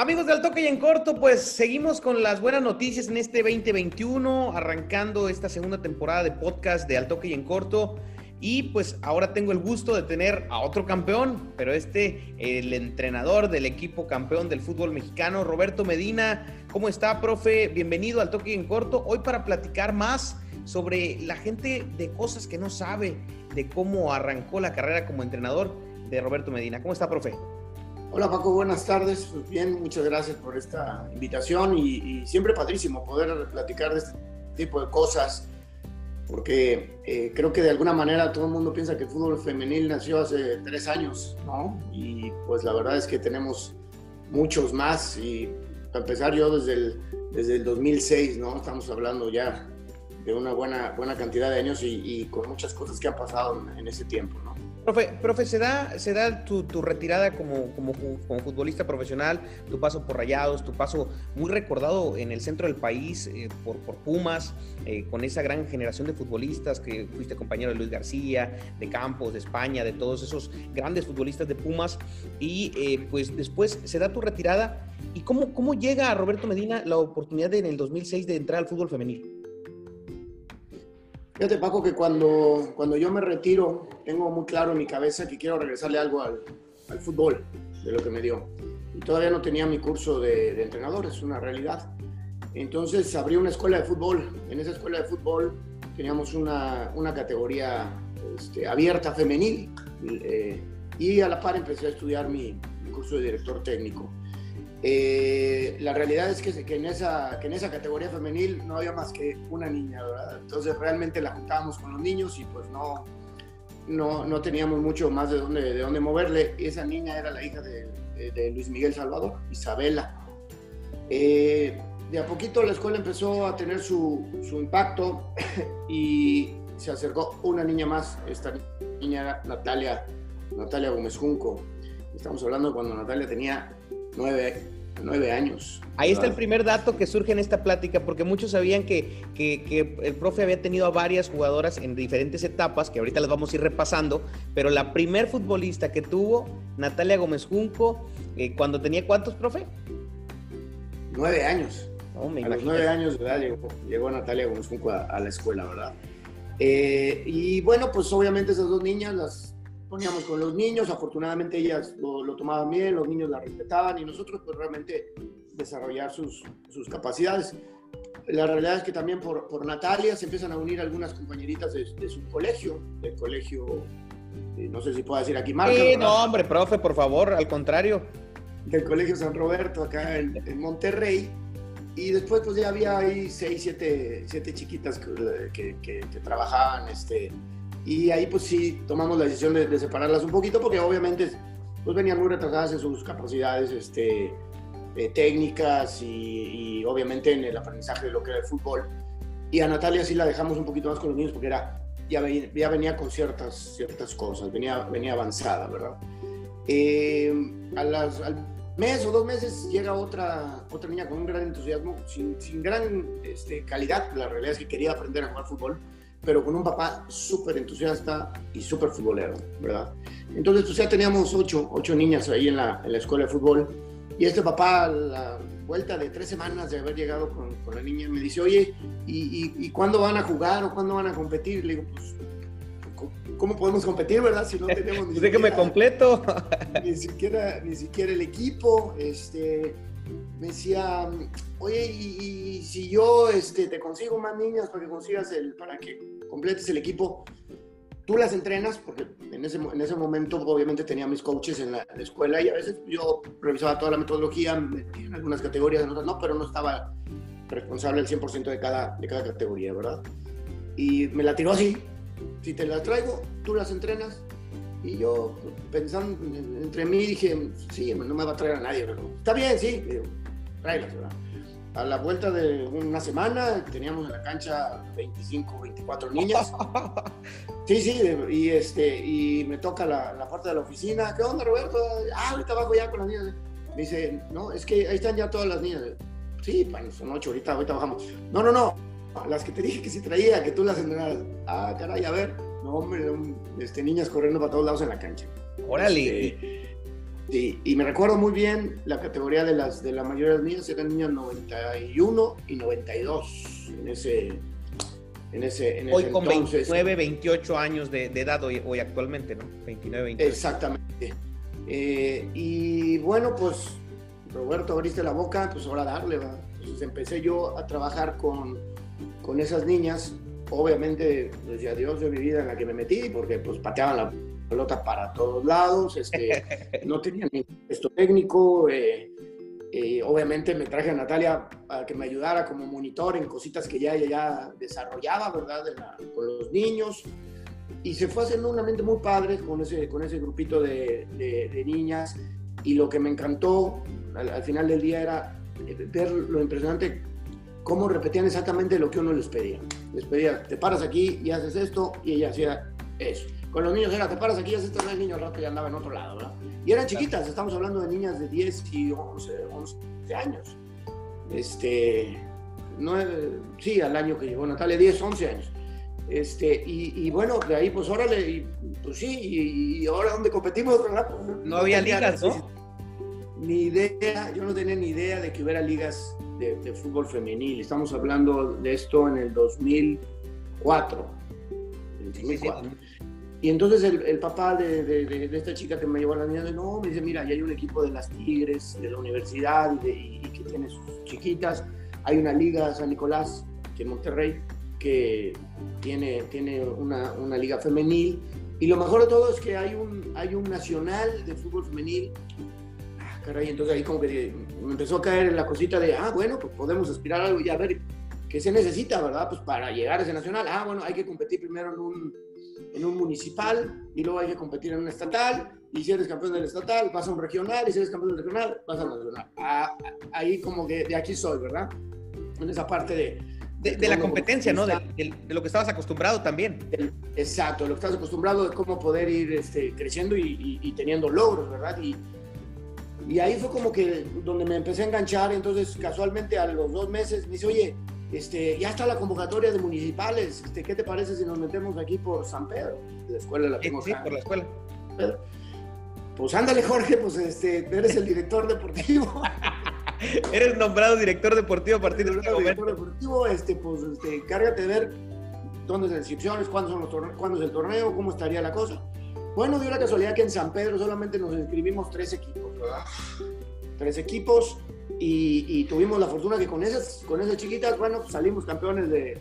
Amigos del Toque y en Corto, pues seguimos con las buenas noticias en este 2021, arrancando esta segunda temporada de podcast de Al Toque y en Corto. Y pues ahora tengo el gusto de tener a otro campeón, pero este, el entrenador del equipo campeón del fútbol mexicano, Roberto Medina. ¿Cómo está, profe? Bienvenido al Toque y en Corto. Hoy para platicar más sobre la gente de cosas que no sabe, de cómo arrancó la carrera como entrenador de Roberto Medina. ¿Cómo está, profe? Hola Paco, buenas tardes. Pues bien, muchas gracias por esta invitación y, siempre padrísimo poder platicar de este tipo de cosas, porque eh, creo que de alguna manera todo el mundo piensa que el fútbol femenil nació hace tres años, ¿no? Y pues la verdad es que tenemos muchos más y para empezar yo desde el, desde el 2006, ¿no? Estamos hablando ya de una buena, buena cantidad de años y, con muchas cosas que han pasado en ese tiempo, ¿no? Profe, profe, ¿se da, se da tu, retirada como, como, futbolista profesional, tu paso por Rayados, tu paso muy recordado en el centro del país eh, por, Pumas, eh, con esa gran generación de futbolistas que fuiste compañero de Luis García, de Campos, de España, de todos esos grandes futbolistas de Pumas, y eh, pues después se da tu retirada. ¿Y cómo, cómo llega a Roberto Medina la oportunidad en el 2006 de entrar al fútbol femenil? Fíjate, Paco, que cuando, cuando yo me retiro, tengo muy claro en mi cabeza que quiero regresarle algo al, al fútbol, de lo que me dio. Y todavía no tenía mi curso de, entrenador, es una realidad. Entonces abrí una escuela de fútbol. En esa escuela de fútbol teníamos una, una categoría este, abierta femenil eh, y a la par empecé a estudiar mi, mi curso de director técnico. Eh, la realidad es que, que, en esa, que en esa categoría femenil no había más que una niña. Entonces realmente la juntábamos con los niños y pues no, no, no teníamos mucho más de dónde, de dónde moverle. Esa niña era la hija de, Luis Miguel Salvador, Isabela. Eh, de a poquito la escuela empezó a tener su, su impacto y se acercó una niña más. Esta niña Natalia, Natalia Gómez Junco. Estamos hablando cuando Natalia tenía nueve, años. Ahí está el primer dato que surge en esta plática, porque muchos sabían que, que, el profe había tenido a varias jugadoras en diferentes etapas, que ahorita las vamos a ir repasando, pero la primer futbolista que tuvo, Natalia Gómez Junco, eh, cuando tenía cuántos, profe? Nueve años. a los nueve años de edad llegó, Natalia Gómez Junco a, la escuela, ¿verdad? Eh, y bueno, pues obviamente esas dos niñas las poníamos con los niños, afortunadamente ellas lo, tomaban bien, los niños la respetaban y nosotros pues realmente desarrollar sus, sus capacidades. La realidad es que también por, por, Natalia se empiezan a unir algunas compañeritas de, su colegio, del colegio, eh, no sé si puedo decir aquí marca. Sí, no, hombre, profe, por favor, al contrario. Del colegio San Roberto, acá en, en Monterrey. Y después pues ya había ahí seis, siete, siete chiquitas que, que, que trabajaban este, y ahí pues sí tomamos la decisión de, separarlas un poquito porque obviamente pues venían muy retrasadas en sus capacidades este, eh, técnicas y, obviamente en el aprendizaje de lo que era el fútbol. Y a Natalia sí la dejamos un poquito más con los niños porque era, ya, venía, ya venía con ciertas, ciertas cosas, venía, venía avanzada, ¿verdad? Eh, a las, al mes o dos meses llega otra, otra niña con un gran entusiasmo, sin, sin gran este, calidad, la realidad es que quería aprender a jugar fútbol pero con un papá súper entusiasta y súper futbolero, ¿verdad? Entonces, pues ya teníamos ocho, ocho niñas ahí en la, en la, escuela de fútbol. Y este papá, a la vuelta de tres semanas de haber llegado con, con la niña, me dice, oye, ¿y, y, cuándo van a jugar o cuándo van a competir? Le digo, pues, ¿cómo podemos competir, verdad? Si no tenemos ni siquiera, que me completo. ni, siquiera, ni siquiera el equipo. Este, me decía, oye, y, si yo este, te consigo más niñas para que consigas el, para que completes el equipo, tú las entrenas, porque en ese, en ese momento obviamente tenía mis coaches en la, escuela y a veces yo revisaba toda la metodología, en algunas categorías, en otras no, pero no estaba responsable al 100% de cada, de cada categoría, ¿verdad? Y me la tiró así, si te las traigo, tú las entrenas, y yo pensando entre mí dije, sí, no me va a traer a nadie, pero está bien, sí, tráelas, ¿verdad? A la vuelta de una semana teníamos en la cancha 25, 24 niñas. Sí, sí, y, este, y me toca la, la parte de la oficina. ¿Qué onda, Roberto? Ah, ahorita bajo ya con las niñas. Me dice, no, es que ahí están ya todas las niñas. Sí, bueno, son ocho, ahorita, ahorita bajamos. No, no, no, las que te dije que sí traía, que tú las entrenaras. Ah, caray, a ver. No, hombre, este, niñas corriendo para todos lados en la cancha. Órale. Este, Sí, y me recuerdo muy bien la categoría de las de la mayoría de las niñas, eran niñas 91 y 92 en ese, en ese, en hoy con 29, 28 años de, edad hoy, hoy, actualmente, ¿no? 29, 28. Exactamente. Eh, y bueno, pues Roberto, abriste la boca, pues ahora darle, ¿va? Entonces empecé yo a trabajar con, con esas niñas. Obviamente, decía Dios de mi vida en la que me metí, porque pues pateaban la pelota para todos lados, este, no tenía ni esto técnico. Eh, eh, obviamente me traje a Natalia para que me ayudara como monitor en cositas que ya, ya desarrollaba, ¿verdad? con los niños. Y se fue haciendo una mente muy padre con ese, con ese grupito de, de, niñas. Y lo que me encantó al, final del día era ver lo impresionante cómo repetían exactamente lo que uno les pedía. Les pedía, te paras aquí y haces esto, y ella hacía eso. Con los niños era, te paras aquí, haces esto, el niño rato y andaba en otro lado, ¿verdad? Y eran chiquitas, estamos hablando de niñas de 10 y 11, 11 años. Este, no, sí, al año que llegó Natalia, 10, 11 años. Este, y, bueno, de ahí pues órale, pues sí, y, ahora dónde competimos, ¿verdad? no había ligas, ¿no? Ni idea, yo no tenía ni idea de que hubiera ligas de, de fútbol femenil. Estamos hablando de esto en el 2004. El 2004. Y entonces el, papá de, esta chica que me llevó a la niña, de, no, me dice, mira, ya hay un equipo de las Tigres, de la universidad, y, que tiene sus chiquitas. Hay una liga San Nicolás, que en Monterrey, que tiene, tiene una, una, liga femenil. Y lo mejor de todo es que hay un, hay un nacional de fútbol femenil. Ah, caray, entonces ahí como que me empezó a caer la cosita de, ah, bueno, pues podemos aspirar a algo y a ver qué se necesita, ¿verdad? Pues para llegar a ese nacional. Ah, bueno, hay que competir primero en un en un municipal y luego hay que competir en un estatal y si eres campeón del estatal vas a un regional y si eres campeón del regional vas a un nacional. Ah, ahí como que de aquí soy, ¿verdad? En esa parte de... De, la competencia, ¿no? De, lo que estabas acostumbrado también. exacto, lo que estás acostumbrado de cómo poder ir este, creciendo y, y, teniendo logros, ¿verdad? Y, y ahí fue como que donde me empecé a enganchar, entonces casualmente a los dos meses me dice, oye, este, ya está la convocatoria de municipales. Este, ¿Qué te parece si nos metemos aquí por San Pedro? La escuela la tengo Sí, por la escuela. Pues ándale, Jorge, pues este, eres el director deportivo. eres nombrado director deportivo a partir de este momento. Director deportivo, este, pues este, cárgate de ver dónde son las inscripciones, cuándo, son los cuándo es el torneo, cómo estaría la cosa. Bueno, dio la casualidad que en San Pedro solamente nos inscribimos tres equipos, ¿verdad? Tres equipos y, tuvimos la fortuna que con esas, con esas chiquitas, bueno, salimos campeones de,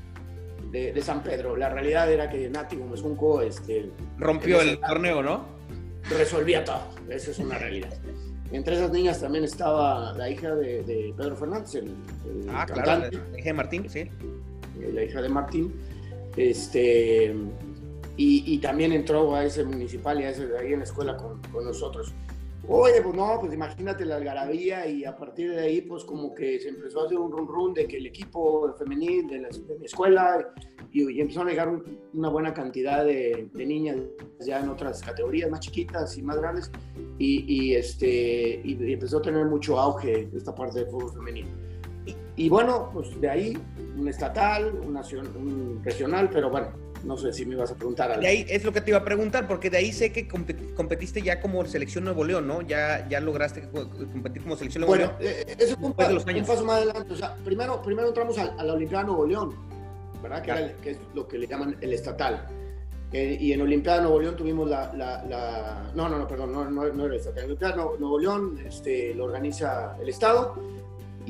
de, San Pedro. La realidad era que Nati Gómez este, rompió el torneo, ¿no? Resolvía todo, esa es una realidad. Entre esas niñas también estaba la hija de, Pedro Fernández, el, ah, claro, la hija de Martín, sí. Eh, la hija de Martín. Este, y, también entró a ese municipal y a ese, ahí en la escuela con, con nosotros. Oye, pues no, pues imagínate la algarabía y a partir de ahí, pues como que se empezó a hacer un run run de que el equipo femenil de, la, mi escuela y, empezó a llegar una buena cantidad de, niñas ya en otras categorías más chiquitas y más grandes y, este, y, empezó a tener mucho auge esta parte del fútbol femenino. Y, bueno, pues de ahí un estatal, un, nacional, un regional, pero bueno, no sé si me vas a preguntar algo. De ahí es lo que te iba a preguntar, porque de ahí sé que competiste ya como selección Nuevo León, ¿no? Ya, ya lograste competir como selección Nuevo León. Bueno, eh, eso fue un, paso más adelante. O sea, primero, primero entramos a, la Olimpiada Nuevo León, ¿verdad? Que, es lo que le llaman el estatal. Eh, y en Olimpiada Nuevo León tuvimos la, la, No, no, no, perdón, no, no, no era el estatal. En Olimpiada Nuevo León este, lo organiza el Estado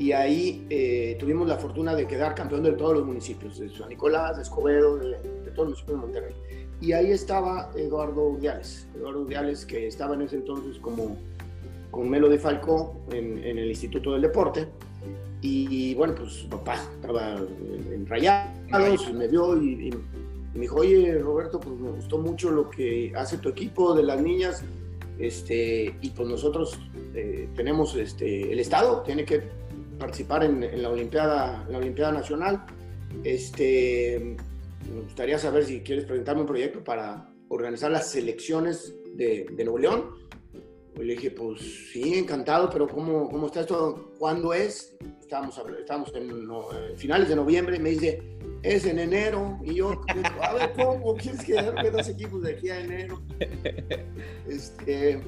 y ahí eh, tuvimos la fortuna de quedar campeón de todos los municipios, de San Nicolás, de Escobedo, de, todos los municipios de Monterrey. Y ahí estaba Eduardo Uriales, Eduardo Uriales que estaba en ese entonces como con Melo de Falcó en, el Instituto del Deporte. Y, bueno, pues papá estaba en Rayados, me vio y, me dijo, oye Roberto, pues me gustó mucho lo que hace tu equipo de las niñas. Este, y pues nosotros eh, tenemos este, el Estado, tiene que participar en, la, Olimpiada, la Olimpiada Nacional. Este, me gustaría saber si quieres presentarme un proyecto para organizar las selecciones de, de Nuevo León. le dije, pues sí, encantado, pero ¿cómo, cómo está esto? ¿Cuándo es? Estábamos, estábamos en eh, finales de noviembre, me dice, es en enero. Y yo, a ver, ¿cómo? ¿Quieres que dos equipos de aquí a enero? Este,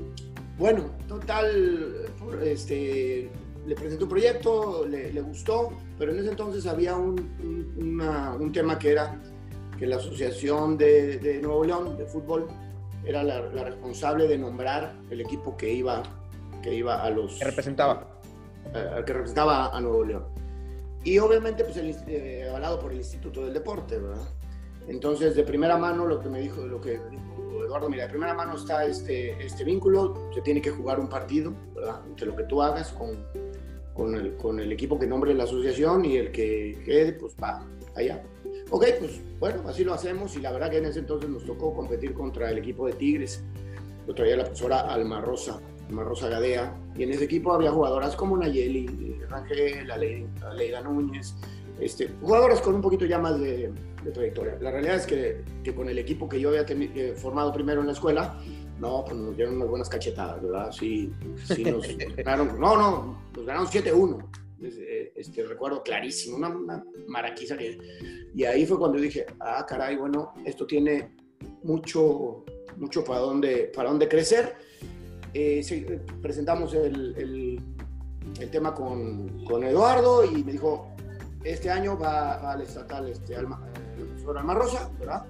bueno, total, este, le presenté un proyecto, le, gustó, pero en ese entonces había un, un, tema que era que la Asociación de, Nuevo León de Fútbol era la, responsable de nombrar el equipo que iba, que iba a los... Que representaba. que representaba a Nuevo León. Y obviamente, pues, el, eh, avalado por el Instituto del Deporte, ¿verdad? Entonces, de primera mano, lo que me dijo, lo que dijo Eduardo, mira, de primera mano está este, este vínculo, se tiene que jugar un partido, ¿verdad? Entre lo que tú hagas con, con, el, con el equipo que nombre la asociación y el que quede, pues va allá. Ok, pues bueno, así lo hacemos y la verdad que en ese entonces nos tocó competir contra el equipo de Tigres, lo traía la profesora Alma Rosa, Alma Rosa Gadea, y en ese equipo había jugadoras como Nayeli, Rangel, Aleida Núñez, este, jugadoras con un poquito ya más de, de trayectoria. La realidad es que, que, con el equipo que yo había eh, formado primero en la escuela, no, pues nos dieron unas buenas cachetadas, ¿verdad? Sí, sí nos ganaron, no, no, nos ganaron 7-1. Eh, este, recuerdo clarísimo, una, una maraquiza que... Y ahí fue cuando dije, ah, caray, bueno, esto tiene mucho, mucho para dónde, para dónde crecer. Eh, presentamos el, el, el tema con, con, Eduardo y me dijo, este año va, al estatal este, Alma, el profesor Alma Rosa, ¿verdad?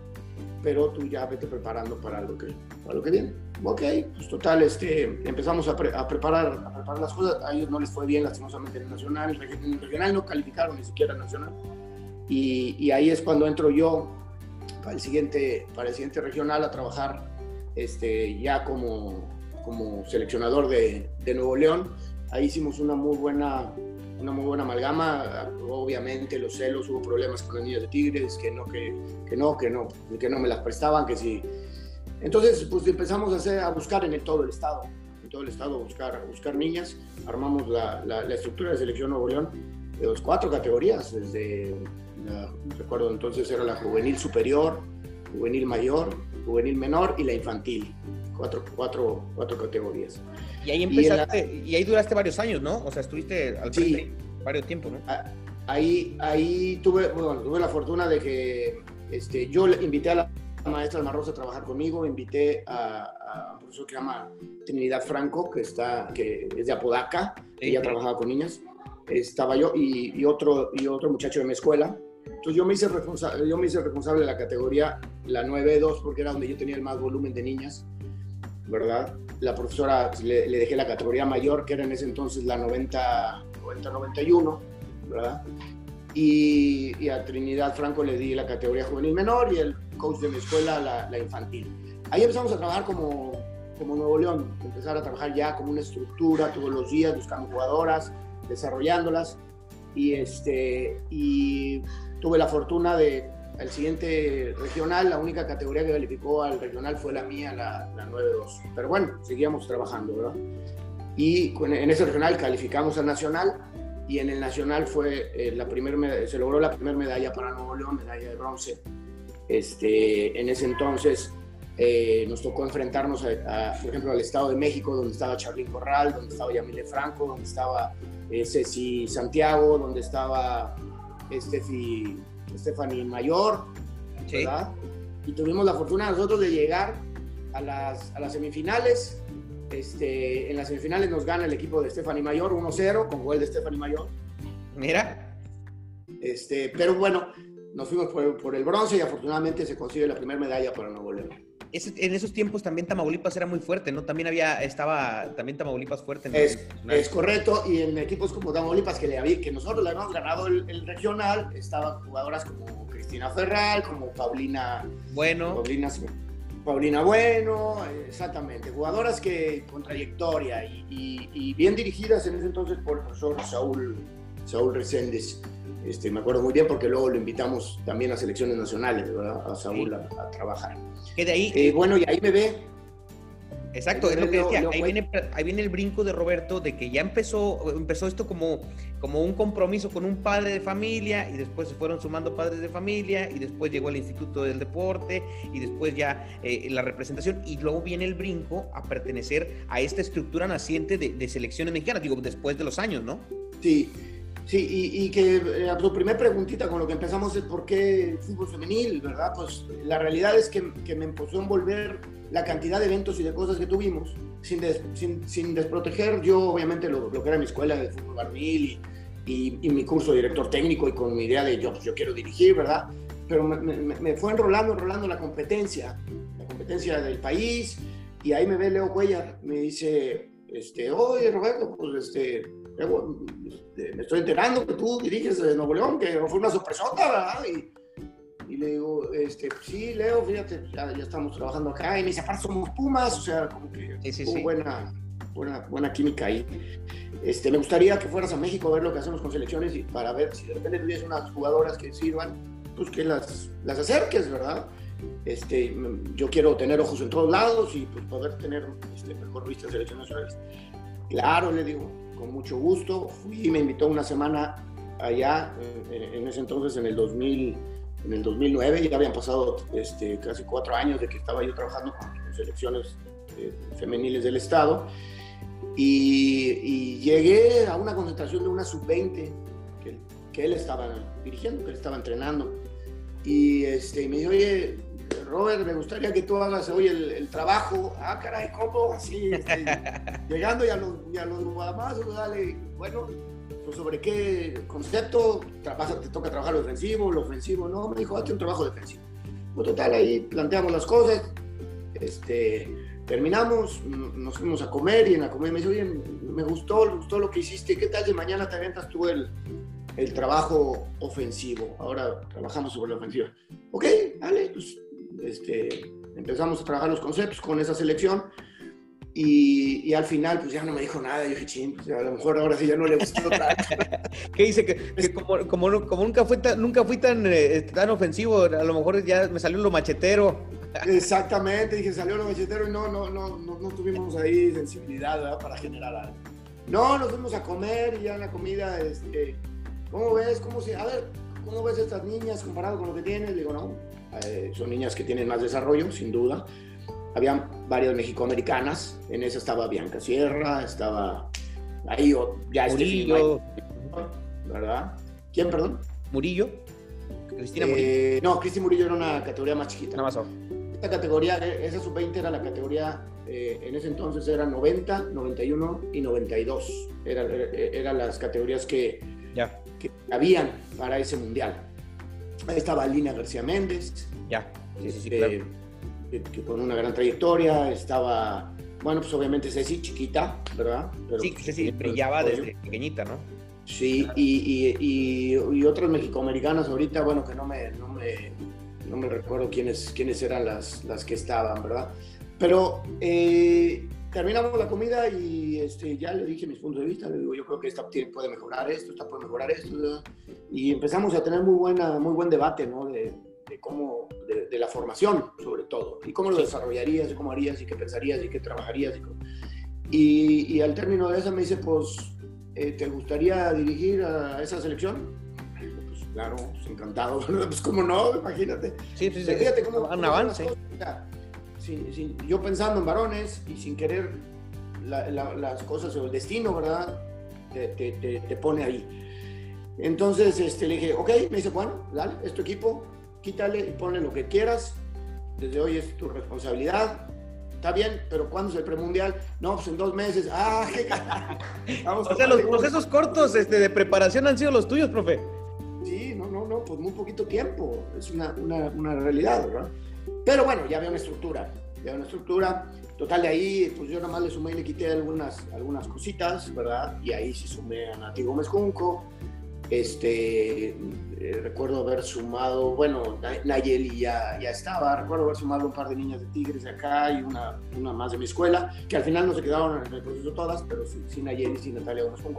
Pero tú ya vete preparando para lo que, para lo que viene. Ok, pues total, este, empezamos a, a, preparar, a preparar las cosas. A ellos no les fue bien, lastimosamente, en Nacional. En Regional no calificaron ni siquiera Nacional. Y, y, ahí es cuando entro yo para el siguiente, para el siguiente regional a trabajar este, ya como, como seleccionador de, de Nuevo León. Ahí hicimos una muy buena una muy buena amalgama. Obviamente los celos, hubo problemas con las niñas de Tigres, que no, que, que no, que no, que no me las prestaban, que sí. Entonces, pues empezamos a, a buscar en el, todo el estado, en todo el estado, buscar, buscar niñas. Armamos la, la, estructura de selección Nuevo León de los cuatro categorías, desde, recuerdo entonces era la juvenil superior, juvenil mayor, juvenil menor y la infantil. Cuatro, cuatro, cuatro categorías. Y ahí empezaste, y, ahí duraste varios años, ¿no? O sea, estuviste al frente varios tiempos, ¿no? Ahí, ahí tuve, bueno, tuve la fortuna de que este, yo invité a la maestra Alma Rosa a trabajar conmigo, invité a, un profesor que se llama Trinidad Franco, que, está, que es de Apodaca, ella trabajaba con niñas, estaba yo y, y, otro, y otro muchacho de mi escuela. Entonces yo me, hice responsable, yo me hice responsable de la categoría, la 9-2, porque era donde yo tenía el más volumen de niñas, ¿verdad? la profesora le, dejé la categoría mayor, que era en ese entonces la 90-91, ¿verdad? Y, a Trinidad Franco le di la categoría juvenil menor y el coach de mi escuela la, infantil. Ahí empezamos a trabajar como, como Nuevo León, empezar a trabajar ya como una estructura todos los días, buscando jugadoras, desarrollándolas. Y, este, y tuve la fortuna de el siguiente regional, la única categoría que calificó al regional fue la mía, la, la 9-2. Pero bueno, seguíamos trabajando, ¿verdad? Y en ese regional calificamos al nacional y en el nacional fue eh, la primer se logró la primera medalla para Nuevo León, medalla de bronce. Este, en ese entonces eh, nos tocó enfrentarnos, a, por ejemplo, al Estado de México, donde estaba Charly Corral, donde estaba Yamile Franco, donde estaba eh, Ceci Santiago, donde estaba Estefi Stephanie Mayor, ¿verdad? Y tuvimos la fortuna nosotros de llegar a las, a las semifinales. Este, en las semifinales nos gana el equipo de Stephanie Mayor 1-0 con gol de Stephanie Mayor. Mira. Este, pero bueno, nos fuimos por, por el bronce y afortunadamente se consigue la primera medalla para Nuevo León en esos tiempos también Tamaulipas era muy fuerte, ¿no? También había, estaba también Tamaulipas fuerte. Es, es, correcto, y en equipos como Tamaulipas, que, le que nosotros le habíamos ganado el, regional, estaban jugadoras como Cristina Ferral, como Paulina Bueno. Paulina, Paulina Bueno, exactamente, jugadoras que con trayectoria y, y, bien dirigidas en ese entonces por el profesor Saúl, Saúl Reséndez. Este, me acuerdo muy bien porque luego lo invitamos también a selecciones nacionales, ¿verdad? A Saúl a, trabajar. Que de ahí, eh, bueno, y ahí me ve. Exacto, es lo que decía. ahí, viene, ahí, viene, el brinco de Roberto de que ya empezó, empezó esto como, como un compromiso con un padre de familia y después se fueron sumando padres de familia y después llegó el Instituto del Deporte y después ya eh, la representación y luego viene el brinco a pertenecer a esta estructura naciente de, de selecciones mexicanas, digo, después de los años, ¿no? Sí, Sí, y, que eh, tu primera preguntita con lo que empezamos es por qué fútbol femenil, ¿verdad? Pues la realidad es que, que me empezó a envolver la cantidad de eventos y de cosas que tuvimos, sin, sin, sin, desproteger yo obviamente lo, lo, que era mi escuela de fútbol barnil y, y, mi curso de director técnico y con mi idea de yo, pues, yo quiero dirigir, ¿verdad? Pero me, me, me, fue enrolando, enrolando la competencia, la competencia del país y ahí me ve Leo Cuellar, me dice, este, oye Roberto, pues este, me estoy enterando que tú diriges de Nuevo León, que fue una sorpresota, ¿verdad? Y, y le digo, este, sí, Leo, fíjate, ya, ya, estamos trabajando acá. Y me dice, aparte somos Pumas, o sea, como que sí, sí, sí. Buena, buena, buena química ahí. Este, me gustaría que fueras a México a ver lo que hacemos con selecciones y para ver si de repente tienes unas jugadoras que sirvan, pues que las, las acerques, ¿verdad? Este, yo quiero tener ojos en todos lados y pues poder tener este, mejor vista en selecciones nacionales. Claro, le digo, con mucho gusto. Fui y me invitó una semana allá, en, ese entonces, en el 2000 en el 2009, ya habían pasado este, casi cuatro años de que estaba yo trabajando con selecciones eh, femeniles del Estado, y, llegué a una concentración de una sub-20 que, que, él estaba dirigiendo, que él estaba entrenando, y este, me dijo, oye, Robert, me gustaría que tú hagas hoy el, el trabajo. Ah, caray, ¿cómo? Así, este, llegando y a los, y a los guadamazos, dale, bueno, pues sobre qué concepto, trabaja, te toca trabajar lo defensivo, lo ofensivo, no, me dijo, hazte un trabajo defensivo. Pues total, ahí planteamos las cosas, este, terminamos, nos fuimos a comer y en la comida me dijo, oye, me gustó, me gustó lo que hiciste, ¿qué tal si mañana te aventas tú el, el trabajo ofensivo? Ahora trabajamos sobre la ofensiva. Ok, dale, pues este, empezamos a trabajar los conceptos con esa selección y, y, al final, pues ya no me dijo nada. Yo dije, ching, pues, a lo mejor ahora sí ya no le gustó tanto. ¿Qué dice? Que, que como, como, como, nunca fui tan, nunca fui tan, eh, tan ofensivo, a lo mejor ya me salió lo machetero. Exactamente, dije, salió lo machetero y no, no, no, no, no tuvimos ahí sensibilidad ¿verdad? para generar algo. No, nos fuimos a comer y ya en la comida, este, ¿cómo ves? ¿Cómo se, a ver, ¿cómo ves estas niñas comparado con lo que tienes? Le digo, no, eh, son niñas que tienen más desarrollo, sin duda había varias mexicoamericanas, en esa estaba Bianca Sierra, estaba ahí ya este Murillo, ¿verdad? ¿Quién, perdón? Murillo. Cristina Murillo. Eh, no, Cristina Murillo era una categoría más chiquita. Nada más. Esta categoría, eh, esa sub-20 era la categoría, eh, en ese entonces era 90, 91 y 92. Eran era las categorías que, ya. que habían para ese mundial. Ahí estaba Lina García Méndez. Ya, sí, sí, sí, este, claro que, con una gran trayectoria, estaba, bueno, pues obviamente Ceci, chiquita, ¿verdad? Pero, sí, Ceci brillaba desde pequeñita, ¿no? Sí, y, y, y, otras mexicoamericanas ahorita, bueno, que no me, no me, no me recuerdo quiénes, quiénes eran las, las que estaban, ¿verdad? Pero eh, terminamos la comida y este, ya le dije mis puntos de vista, le digo, yo creo que esta puede mejorar esto, esta puede mejorar esto, y empezamos a tener muy, buena, muy buen debate, ¿no? De, de cómo, de, de, la formación sobre todo, y cómo lo desarrollarías, y cómo harías, y qué pensarías, y qué trabajarías. Y, y, y al término de eso me dice, pues, eh, ¿te gustaría dirigir a esa selección? Pues claro, pues, encantado, pues cómo no, imagínate. Sí, sí, sí. Fíjate cómo... Un avance. Sin, sin, yo pensando en varones y sin querer la, la, las cosas o el destino, ¿verdad? Te, te, te, te pone ahí. Entonces este, le dije, ok, me dice, bueno, dale, es tu equipo, quítale y ponle lo que quieras. Desde hoy es tu responsabilidad. Está bien, pero ¿cuándo es el premundial? No, pues en dos meses. ¡Ah, qué Vamos O sea, los procesos cortos este, de preparación han sido los tuyos, profe. Sí, no, no, no, pues muy poquito tiempo. Es una, una, una realidad, ¿verdad? Pero bueno, ya había una estructura. Ya había una estructura. Total, de ahí, pues yo nada más le sumé y le quité algunas, algunas cositas, ¿verdad? Y ahí sí sumé a Nati Gómez Junco, este, eh, recuerdo haber sumado, bueno, Nayeli ya, ya estaba, recuerdo haber sumado un par de niñas de Tigres de acá y una, una más de mi escuela, que al final no se quedaron en el proceso todas, pero sí, sí Nayeli, sí Natalia Gómez con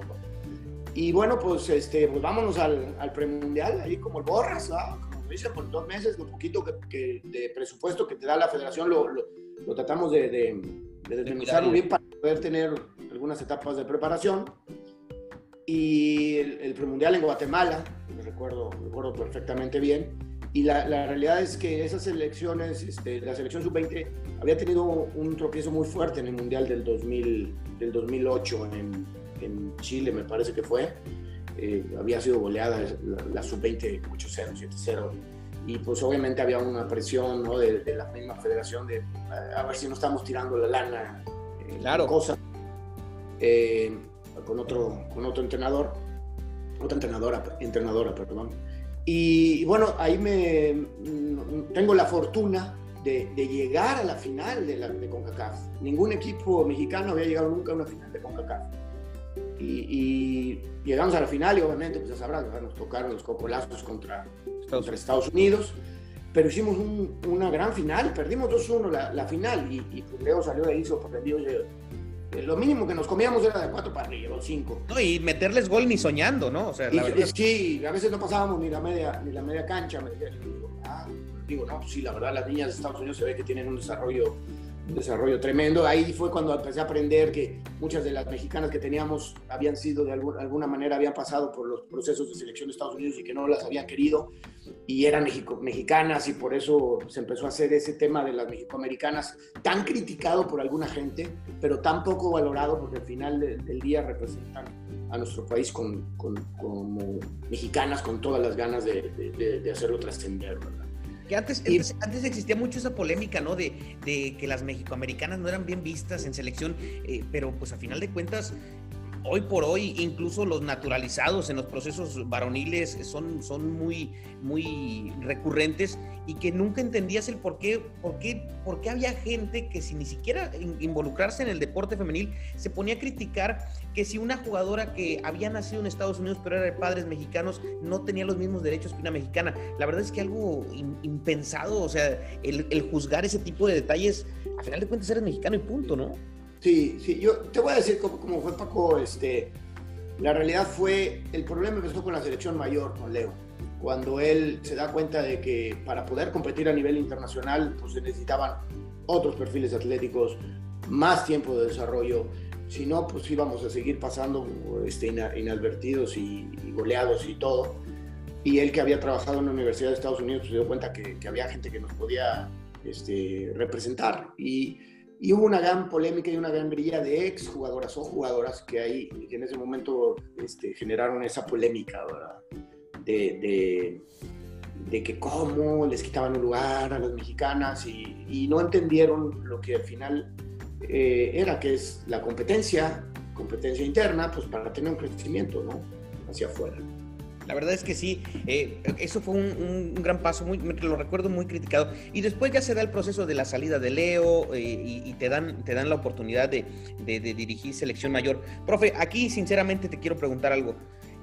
Y bueno, pues, este, pues vámonos al, al premundial, ahí como el borras, ¿verdad? Como dicen, por dos meses, lo poquito que, que, de presupuesto que te da la federación lo, lo, lo tratamos de, de, de bien para poder tener algunas etapas de preparación y el, el premundial en Guatemala, me recuerdo, me recuerdo perfectamente bien. Y la, la, realidad es que esas elecciones, este, la selección sub-20 había tenido un tropiezo muy fuerte en el mundial del, 2000, del 2008 en, en Chile, me parece que fue. Eh, había sido goleada la, la sub-20 8-0, 7-0. y pues obviamente había una presión ¿no? de, la misma federación de a ver si no estamos tirando la lana en claro. cosas eh, con, otro, con otro entrenador, otra entrenadora, entrenadora, perdón. Y, bueno, ahí me mm, tengo la fortuna de, llegar a la final de, la, de CONCACAF. Ningún equipo mexicano había llegado nunca a una final de CONCACAF. Y, llegamos a la final y obviamente, pues ya sabrás, nos tocaron los cocolazos contra Estados, contra Estados Unidos, pero hicimos una gran final, perdimos 2-1 la, la, final y, y pues Leo salió de ahí sorprendido lo mínimo que nos comíamos era de cuatro para arriba, cinco. No, y meterles gol ni soñando, ¿no? O sea, la verdad... Sí, a veces no pasábamos ni la media, ni la media cancha. Me digo, ah, digo, no, pues sí, la verdad, las niñas de Estados Unidos se ve que tienen un desarrollo un desarrollo tremendo. Ahí fue cuando empecé a aprender que muchas de las mexicanas que teníamos habían sido de alguna manera, habían pasado por los procesos de selección de Estados Unidos y que no las habían querido y eran mexicanas y por eso se empezó a hacer ese tema de las mexicoamericanas tan criticado por alguna gente, pero tan poco valorado porque al final del día representan a nuestro país con, como mexicanas con todas las ganas de, de hacerlo trascender, ¿verdad? Que antes, antes, existía mucho esa polémica, ¿no? De, de, que las mexicoamericanas no eran bien vistas en selección, eh, pero pues a final de cuentas hoy por hoy incluso los naturalizados en los procesos varoniles son, son muy, muy recurrentes y que nunca entendías el por qué, por qué, por qué había gente que sin ni siquiera involucrarse en el deporte femenil se ponía a criticar que si una jugadora que había nacido en Estados Unidos pero era de padres mexicanos no tenía los mismos derechos que una mexicana. La verdad es que algo impensado, o sea, el, el juzgar ese tipo de detalles, a final de cuentas eres mexicano y punto, ¿no? Sí, sí, yo te voy a decir cómo, fue Paco, este, la realidad fue, el problema empezó con la selección mayor, con Leo, cuando él se da cuenta de que para poder competir a nivel internacional, pues se necesitaban otros perfiles atléticos, más tiempo de desarrollo, si no, pues íbamos a seguir pasando este, inadvertidos y, goleados y todo. Y él que había trabajado en la Universidad de Estados Unidos, pues se dio cuenta que, que había gente que nos podía este, representar. Y y hubo una gran polémica y una gran grilla de ex jugadoras o jugadoras que ahí, en ese momento este, generaron esa polémica, ¿verdad? De, de, que cómo les quitaban un lugar a las mexicanas y, y no entendieron lo que al final eh, era, que es la competencia, competencia interna, pues para tener un crecimiento, ¿no? Hacia afuera. La verdad es que sí, eh, eso fue un, gran paso, muy, lo recuerdo muy criticado. Y después ya se da el proceso de la salida de Leo eh, y, te, dan, te dan la oportunidad de, dirigir selección mayor. Profe, aquí sinceramente te quiero preguntar algo.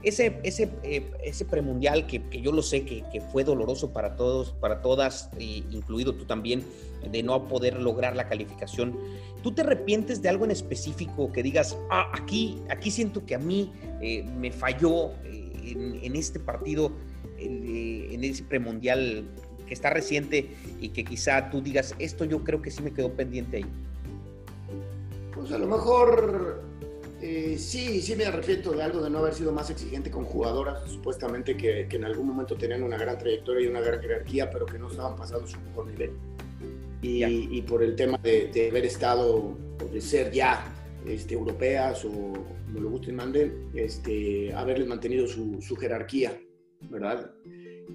Ese, ese, eh, ese premundial que, yo lo sé que, fue doloroso para todos, para todas, incluido tú también, de no poder lograr la calificación, ¿tú te arrepientes de algo en específico que digas, ah, aquí, aquí siento que a mí me falló? En, este partido, en, ese premundial que está reciente y que quizá tú digas, esto yo creo que sí me quedó pendiente ahí? Pues a lo mejor eh, sí, sí me arrepiento de algo de no haber sido más exigente con jugadoras, supuestamente que, en algún momento tenían una gran trayectoria y una gran jerarquía, pero que no estaban pasando su mejor nivel. Y, por el tema de, haber estado, de ser ya este, europeas o como lo gusten manden, este, haberles mantenido su, su jerarquía, ¿verdad?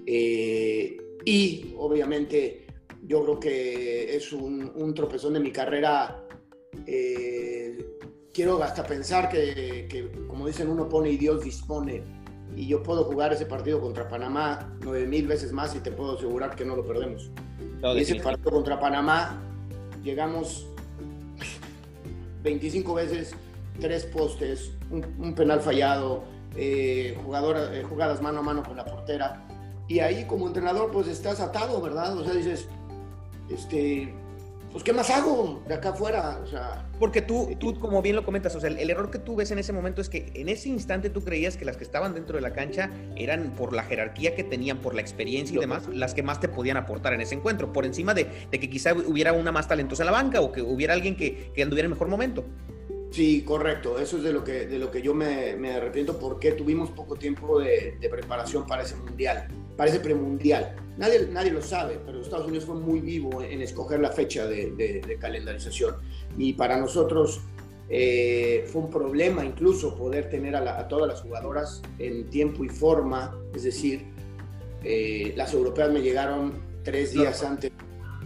Eh, y obviamente yo creo que es un, un tropezón de mi carrera. Eh, quiero hasta pensar que, que, como dicen, uno pone y Dios dispone. Y yo puedo jugar ese partido contra Panamá nueve mil veces más y te puedo asegurar que no lo perdemos. y ese partido contra Panamá llegamos 25 veces, tres postes, un, penal fallado, eh, eh, jugadas mano a mano con la portera. Y ahí como entrenador pues estás atado, ¿verdad? O sea, dices, este, pues ¿qué más hago de acá afuera? O sea, porque tú, tú, como bien lo comentas, o sea, el, error que tú ves en ese momento es que en ese instante tú creías que las que estaban dentro de la cancha eran por la jerarquía que tenían, por la experiencia y demás, las que más te podían aportar en ese encuentro, por encima de, de que quizá hubiera una más talentosa en la banca o que hubiera alguien que, que anduviera en mejor momento. Sí, correcto. Eso es de lo que, de lo que yo me, me arrepiento porque tuvimos poco tiempo de, de, preparación para ese mundial, para ese premundial. Nadie, nadie lo sabe, pero Estados Unidos fue muy vivo en escoger la fecha de, de calendarización. Y para nosotros eh, fue un problema incluso poder tener a, a, todas las jugadoras en tiempo y forma, es decir, Eh, las europeas me llegaron tres días antes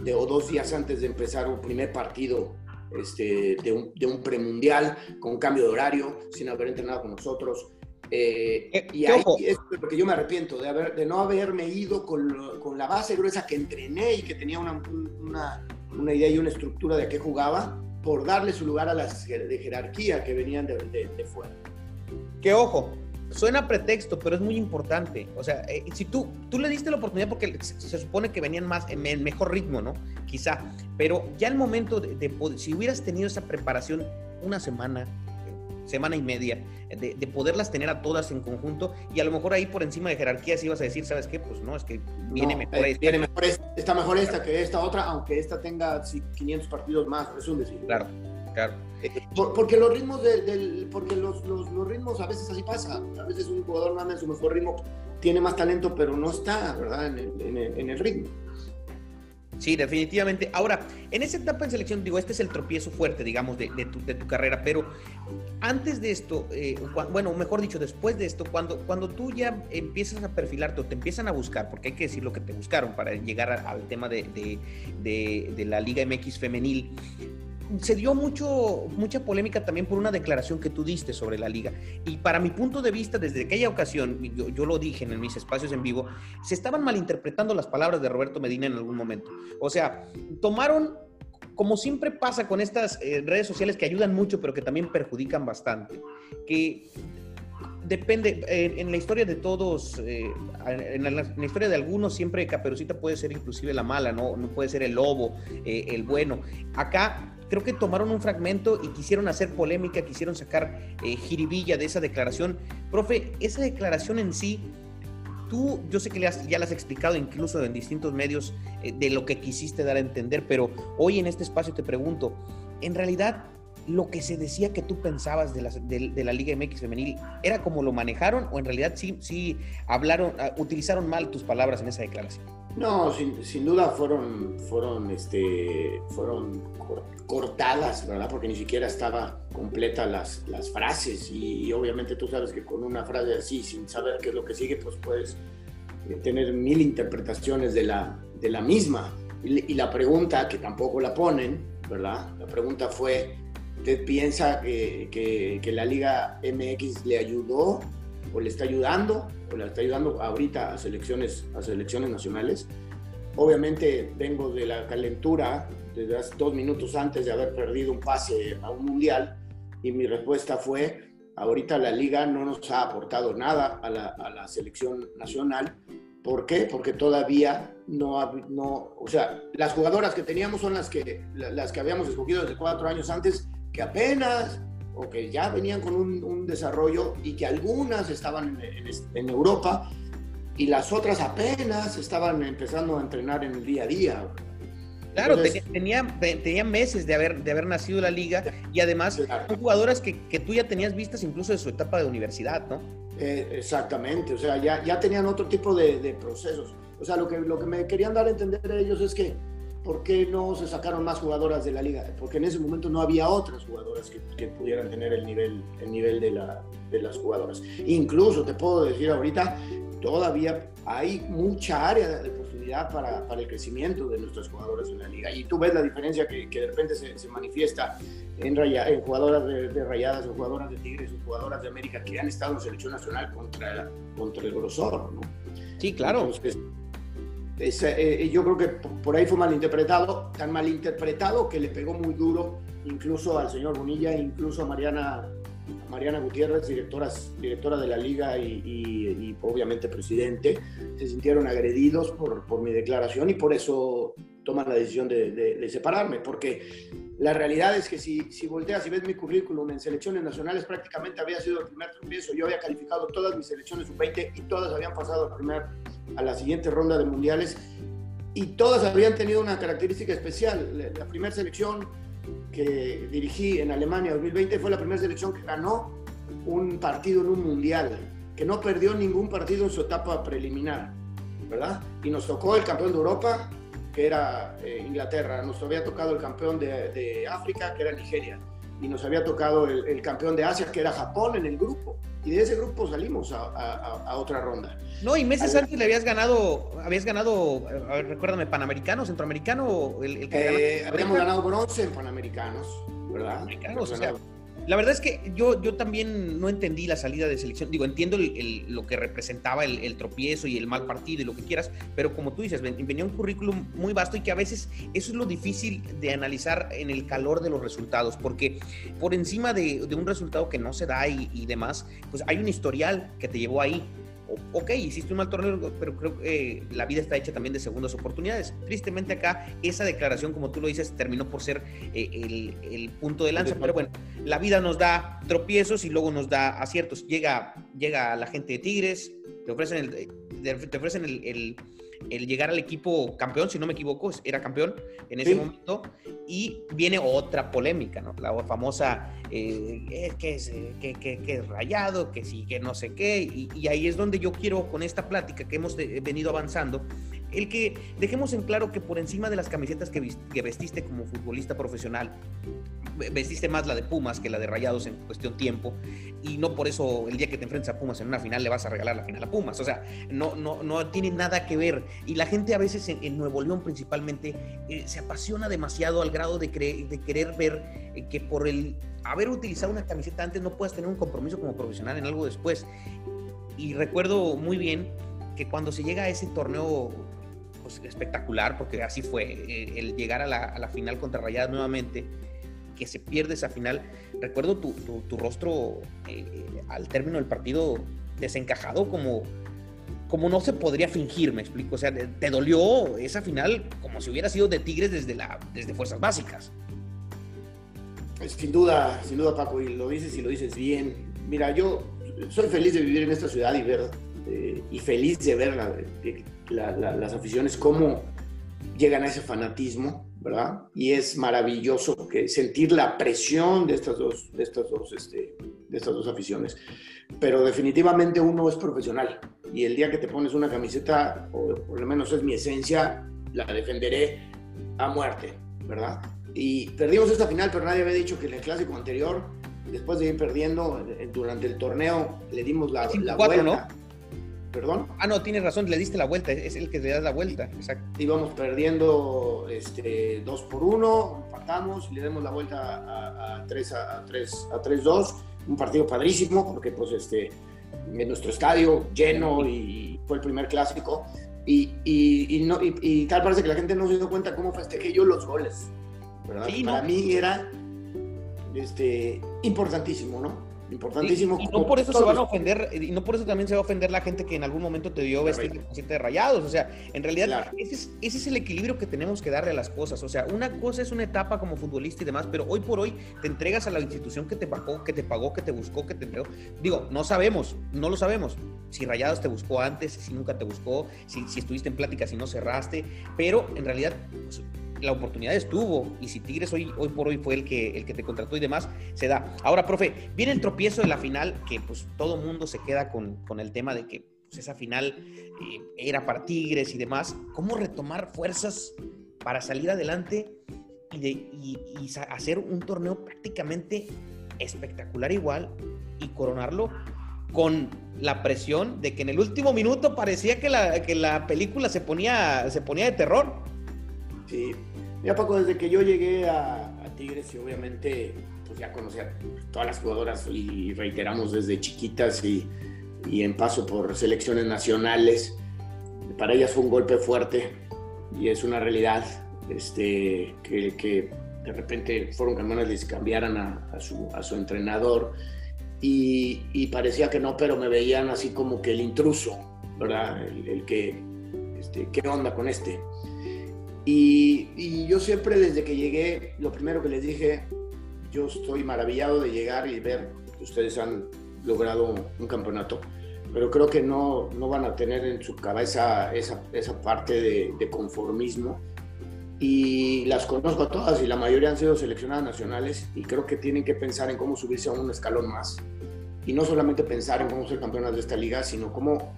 de, o dos días antes de empezar un primer partido este, de, un, de un premundial con cambio de horario, sin haber entrenado con nosotros. Eh, eh, y ahí es porque yo me arrepiento de, haber, de no haberme ido con, con, la base gruesa que entrené y que tenía una, una, una, idea y una estructura de qué jugaba, por darle su lugar a las de jerarquía que venían de, de, fuera. Que ojo, suena pretexto, pero es muy importante. O sea, eh, si tú, tú le diste la oportunidad porque se, supone que venían más en mejor ritmo, ¿no? Quizá. Pero ya el momento de, de, si hubieras tenido esa preparación una semana, semana y media, de, poderlas tener a todas en conjunto y a lo mejor ahí por encima de jerarquías ibas a decir, ¿sabes qué? Pues no, es que viene mejor eh, Viene mejor esta, está mejor esta que esta otra, aunque esta tenga 500 partidos más, es un decir. Claro, claro. Porque los ritmos del, porque los, los, ritmos a veces así pasa, a veces un jugador anda en su mejor ritmo, tiene más talento, pero no está, ¿verdad? En el, en el, ritmo. Sí, definitivamente. Ahora, en esa etapa en selección, digo, este es el tropiezo fuerte, digamos, de, tu, de tu, carrera, pero antes de esto, eh, bueno, mejor dicho, después de esto, cuando, cuando tú ya empiezas a perfilarte o te empiezan a buscar, porque hay que decir lo que te buscaron para llegar al tema de, de, de la Liga MX femenil, se dio mucho, mucha polémica también por una declaración que tú diste sobre la liga. Y para mi punto de vista, desde aquella ocasión, yo, lo dije en mis espacios en vivo, se estaban malinterpretando las palabras de Roberto Medina en algún momento. O sea, tomaron, como siempre pasa con estas eh, redes sociales que ayudan mucho, pero que también perjudican bastante, que depende, en, la historia de todos, eh, en, la, historia de algunos, siempre Caperucita puede ser inclusive la mala, ¿no? No puede ser el lobo, eh, el bueno. Acá creo que tomaron un fragmento y quisieron hacer polémica, quisieron sacar eh, jiribilla de esa declaración. Profe, esa declaración en sí, tú, yo sé que ya la has explicado incluso en distintos medios eh, de lo que quisiste dar a entender, pero hoy en este espacio te pregunto, ¿en realidad lo que se decía que tú pensabas de la, de, la Liga MX femenil era como lo manejaron o en realidad sí, sí hablaron, ah, utilizaron mal tus palabras en esa declaración? No, sin, sin duda fueron, fueron, este, fueron cortadas, ¿verdad? Porque ni siquiera estaba completa las, las frases y, obviamente tú sabes que con una frase así, sin saber qué es lo que sigue, pues puedes eh, tener mil interpretaciones de la, de la misma. Y, y la pregunta, que tampoco la ponen, ¿verdad? La pregunta fue, ¿usted piensa que, que, que la Liga MX le ayudó o le está ayudando, o le está ayudando ahorita a selecciones, a selecciones nacionales. Obviamente vengo de la calentura, desde hace dos minutos antes de haber perdido un pase a un mundial, y mi respuesta fue, ahorita la liga no nos ha aportado nada a la, a la selección nacional. ¿Por qué? Porque todavía no, no, o sea, las jugadoras que teníamos son las que, las que habíamos escogido desde cuatro años antes, que apenas o que ya venían con un, desarrollo y que algunas estaban en, Europa y las otras apenas estaban empezando a entrenar en el día a día. Claro, tenían tenía, meses de haber, de haber nacido la liga y además son jugadoras que, que, tú ya tenías vistas incluso de su etapa de universidad, ¿no? Eh, exactamente, o sea, ya, ya tenían otro tipo de, de, procesos. O sea, lo que, lo que me querían dar a entender ellos es que ¿por qué no se sacaron más jugadoras de la liga? Porque en ese momento no había otras jugadoras que, que pudieran tener el nivel, el nivel de, la, de, las jugadoras. Incluso te puedo decir ahorita, todavía hay mucha área de posibilidad para, para el crecimiento de nuestras jugadoras en la liga. Y tú ves la diferencia que, que de repente se, se manifiesta en, raya, en jugadoras de, rayadas, en jugadoras de Tigres, en jugadoras de América que han estado en selección nacional contra, contra el grosor, ¿no? Sí, claro. Eh, yo creo que por ahí fue malinterpretado, tan malinterpretado que le pegó muy duro incluso al señor Bonilla, incluso a Mariana, Mariana Gutiérrez, directora, directora de la liga y, obviamente presidente, se sintieron agredidos por, por, mi declaración y por eso toman la decisión de, de, separarme, porque la realidad es que si, si volteas y ves mi currículum en selecciones nacionales, prácticamente había sido el primer tropiezo. Yo había calificado todas mis selecciones sub-20 y todas habían pasado al primer a la siguiente ronda de mundiales y todas habían tenido una característica especial. La, primera selección que dirigí en Alemania 2020 fue la primera selección que ganó un partido en un mundial, que no perdió ningún partido en su etapa preliminar, ¿verdad? Y nos tocó el campeón de Europa, que era eh, Inglaterra, nos había tocado el campeón de, de África, que era Nigeria y nos había tocado el, campeón de Asia, que era Japón en el grupo. Y de ese grupo salimos a, otra ronda. No, y meses antes le habías ganado, habías ganado, a ver, recuérdame, Panamericano, Centroamericano, el, que eh, Habíamos ganado bronce en Panamericanos, ¿verdad? Panamericanos, o sea, la verdad es que yo, yo también no entendí la salida de selección. Digo, entiendo lo que representaba el, tropiezo y el mal partido y lo que quieras, pero como tú dices, venía un currículum muy vasto y que a veces eso es lo difícil de analizar en el calor de los resultados, porque por encima de, un resultado que no se da y, y demás, pues hay un historial que te llevó ahí ok, hiciste un mal torneo, pero creo que eh, la vida está hecha también de segundas oportunidades. Tristemente acá, esa declaración, como tú lo dices, terminó por ser eh, el, punto de lanza, pero bueno, la vida nos da tropiezos y luego nos da aciertos. Llega, llega la gente de Tigres, te ofrecen el, te ofrecen el el llegar al equipo campeón, si no me equivoco, era campeón en ese momento, y viene otra polémica, ¿no? La famosa, eh, que, es, eh, que, que, es rayado, que sí, que no sé qué, y, ahí es donde yo quiero, con esta plática que hemos venido avanzando, el que dejemos en claro que por encima de las camisetas que vestiste como futbolista profesional, vestiste más la de Pumas que la de Rayados en cuestión tiempo y no por eso el día que te enfrentes a Pumas en una final le vas a regalar la final a Pumas, o sea, no, no, no tiene nada que ver. Y la gente a veces en, Nuevo León principalmente eh, se apasiona demasiado al grado de, querer ver eh, que por el haber utilizado una camiseta antes no puedas tener un compromiso como profesional en algo después. Y recuerdo muy bien que cuando se llega a ese torneo pues, espectacular, porque así fue, eh, el llegar a la, a la final contra Rayadas nuevamente, que se pierde esa final. Recuerdo tu, tu, rostro eh, al término del partido desencajado como, como no se podría fingir, me explico. O sea, te dolió esa final como si hubiera sido de Tigres desde, la, desde Fuerzas Básicas. Sin duda, sin duda, Paco, y lo dices y lo dices bien. Mira, yo soy feliz de vivir en esta ciudad y ver, eh, y feliz de ver las aficiones, cómo llegan a ese fanatismo ¿verdad? Y es maravilloso que sentir la presión de estas dos, de estas dos, este, de estas dos aficiones. Pero definitivamente uno es profesional y el día que te pones una camiseta, o por lo menos es mi esencia, la defenderé a muerte, ¿verdad? Y perdimos esta final, pero nadie había dicho que en el clásico anterior, después de ir perdiendo eh, durante el torneo, le dimos la, la vuelta. ¿no? ¿Perdón? Ah, no, tienes razón, le diste la vuelta, es el que le da la vuelta, exacto. Íbamos perdiendo este, 2 por 1, empatamos, le damos la vuelta a, 3 a, 3 a 3 2, un partido padrísimo porque pues este en nuestro estadio lleno y fue el primer clásico y, y, no, y, tal parece que la gente no se dio cuenta cómo festejé yo los goles, ¿verdad? Para mí era este, importantísimo, ¿no? Importantísimo. Y, no por eso se van a ofender, y no por eso también se va a ofender la gente que en algún momento te dio vestir de rayados. O sea, en realidad ese, es, el equilibrio que tenemos que darle a las cosas. O sea, una cosa es una etapa como futbolista y demás, pero hoy por hoy te entregas a la institución que te pagó, que te pagó, que te buscó, que te entregó. Digo, no sabemos, no lo sabemos. Si Rayados te buscó antes, si nunca te buscó, si, si estuviste en pláticas y no cerraste, pero en realidad pues, la oportunidad estuvo y si Tigres hoy, hoy por hoy fue el que, el que te contrató y demás, se da. Ahora, profe, viene el tropiezo de la final que pues todo mundo se queda con, el tema de que pues, esa final eh, era para Tigres y demás. ¿Cómo retomar fuerzas para salir adelante y, de, y, hacer un torneo prácticamente espectacular igual y coronarlo con la presión de que en el último minuto parecía que la, que la película se ponía, se ponía de terror? Sí, Mira, Paco, desde que yo llegué a, Tigres y obviamente pues ya conocía todas las jugadoras y reiteramos desde chiquitas y, en paso por selecciones nacionales, para ellas fue un golpe fuerte y es una realidad este, que, de repente fueron camiones les cambiaran a, su, a su, entrenador y, parecía que no, pero me veían así como que el intruso, ¿verdad? El, que, este, ¿qué onda con este? Y, yo siempre desde que llegué, lo primero que les dije, yo estoy maravillado de llegar y ver que ustedes han logrado un campeonato, pero creo que no, no van a tener en su cabeza esa, esa parte de, de, conformismo. Y las conozco a todas y la mayoría han sido seleccionadas nacionales y creo que tienen que pensar en cómo subirse a un escalón más. Y no solamente pensar en cómo ser campeonas de esta liga, sino cómo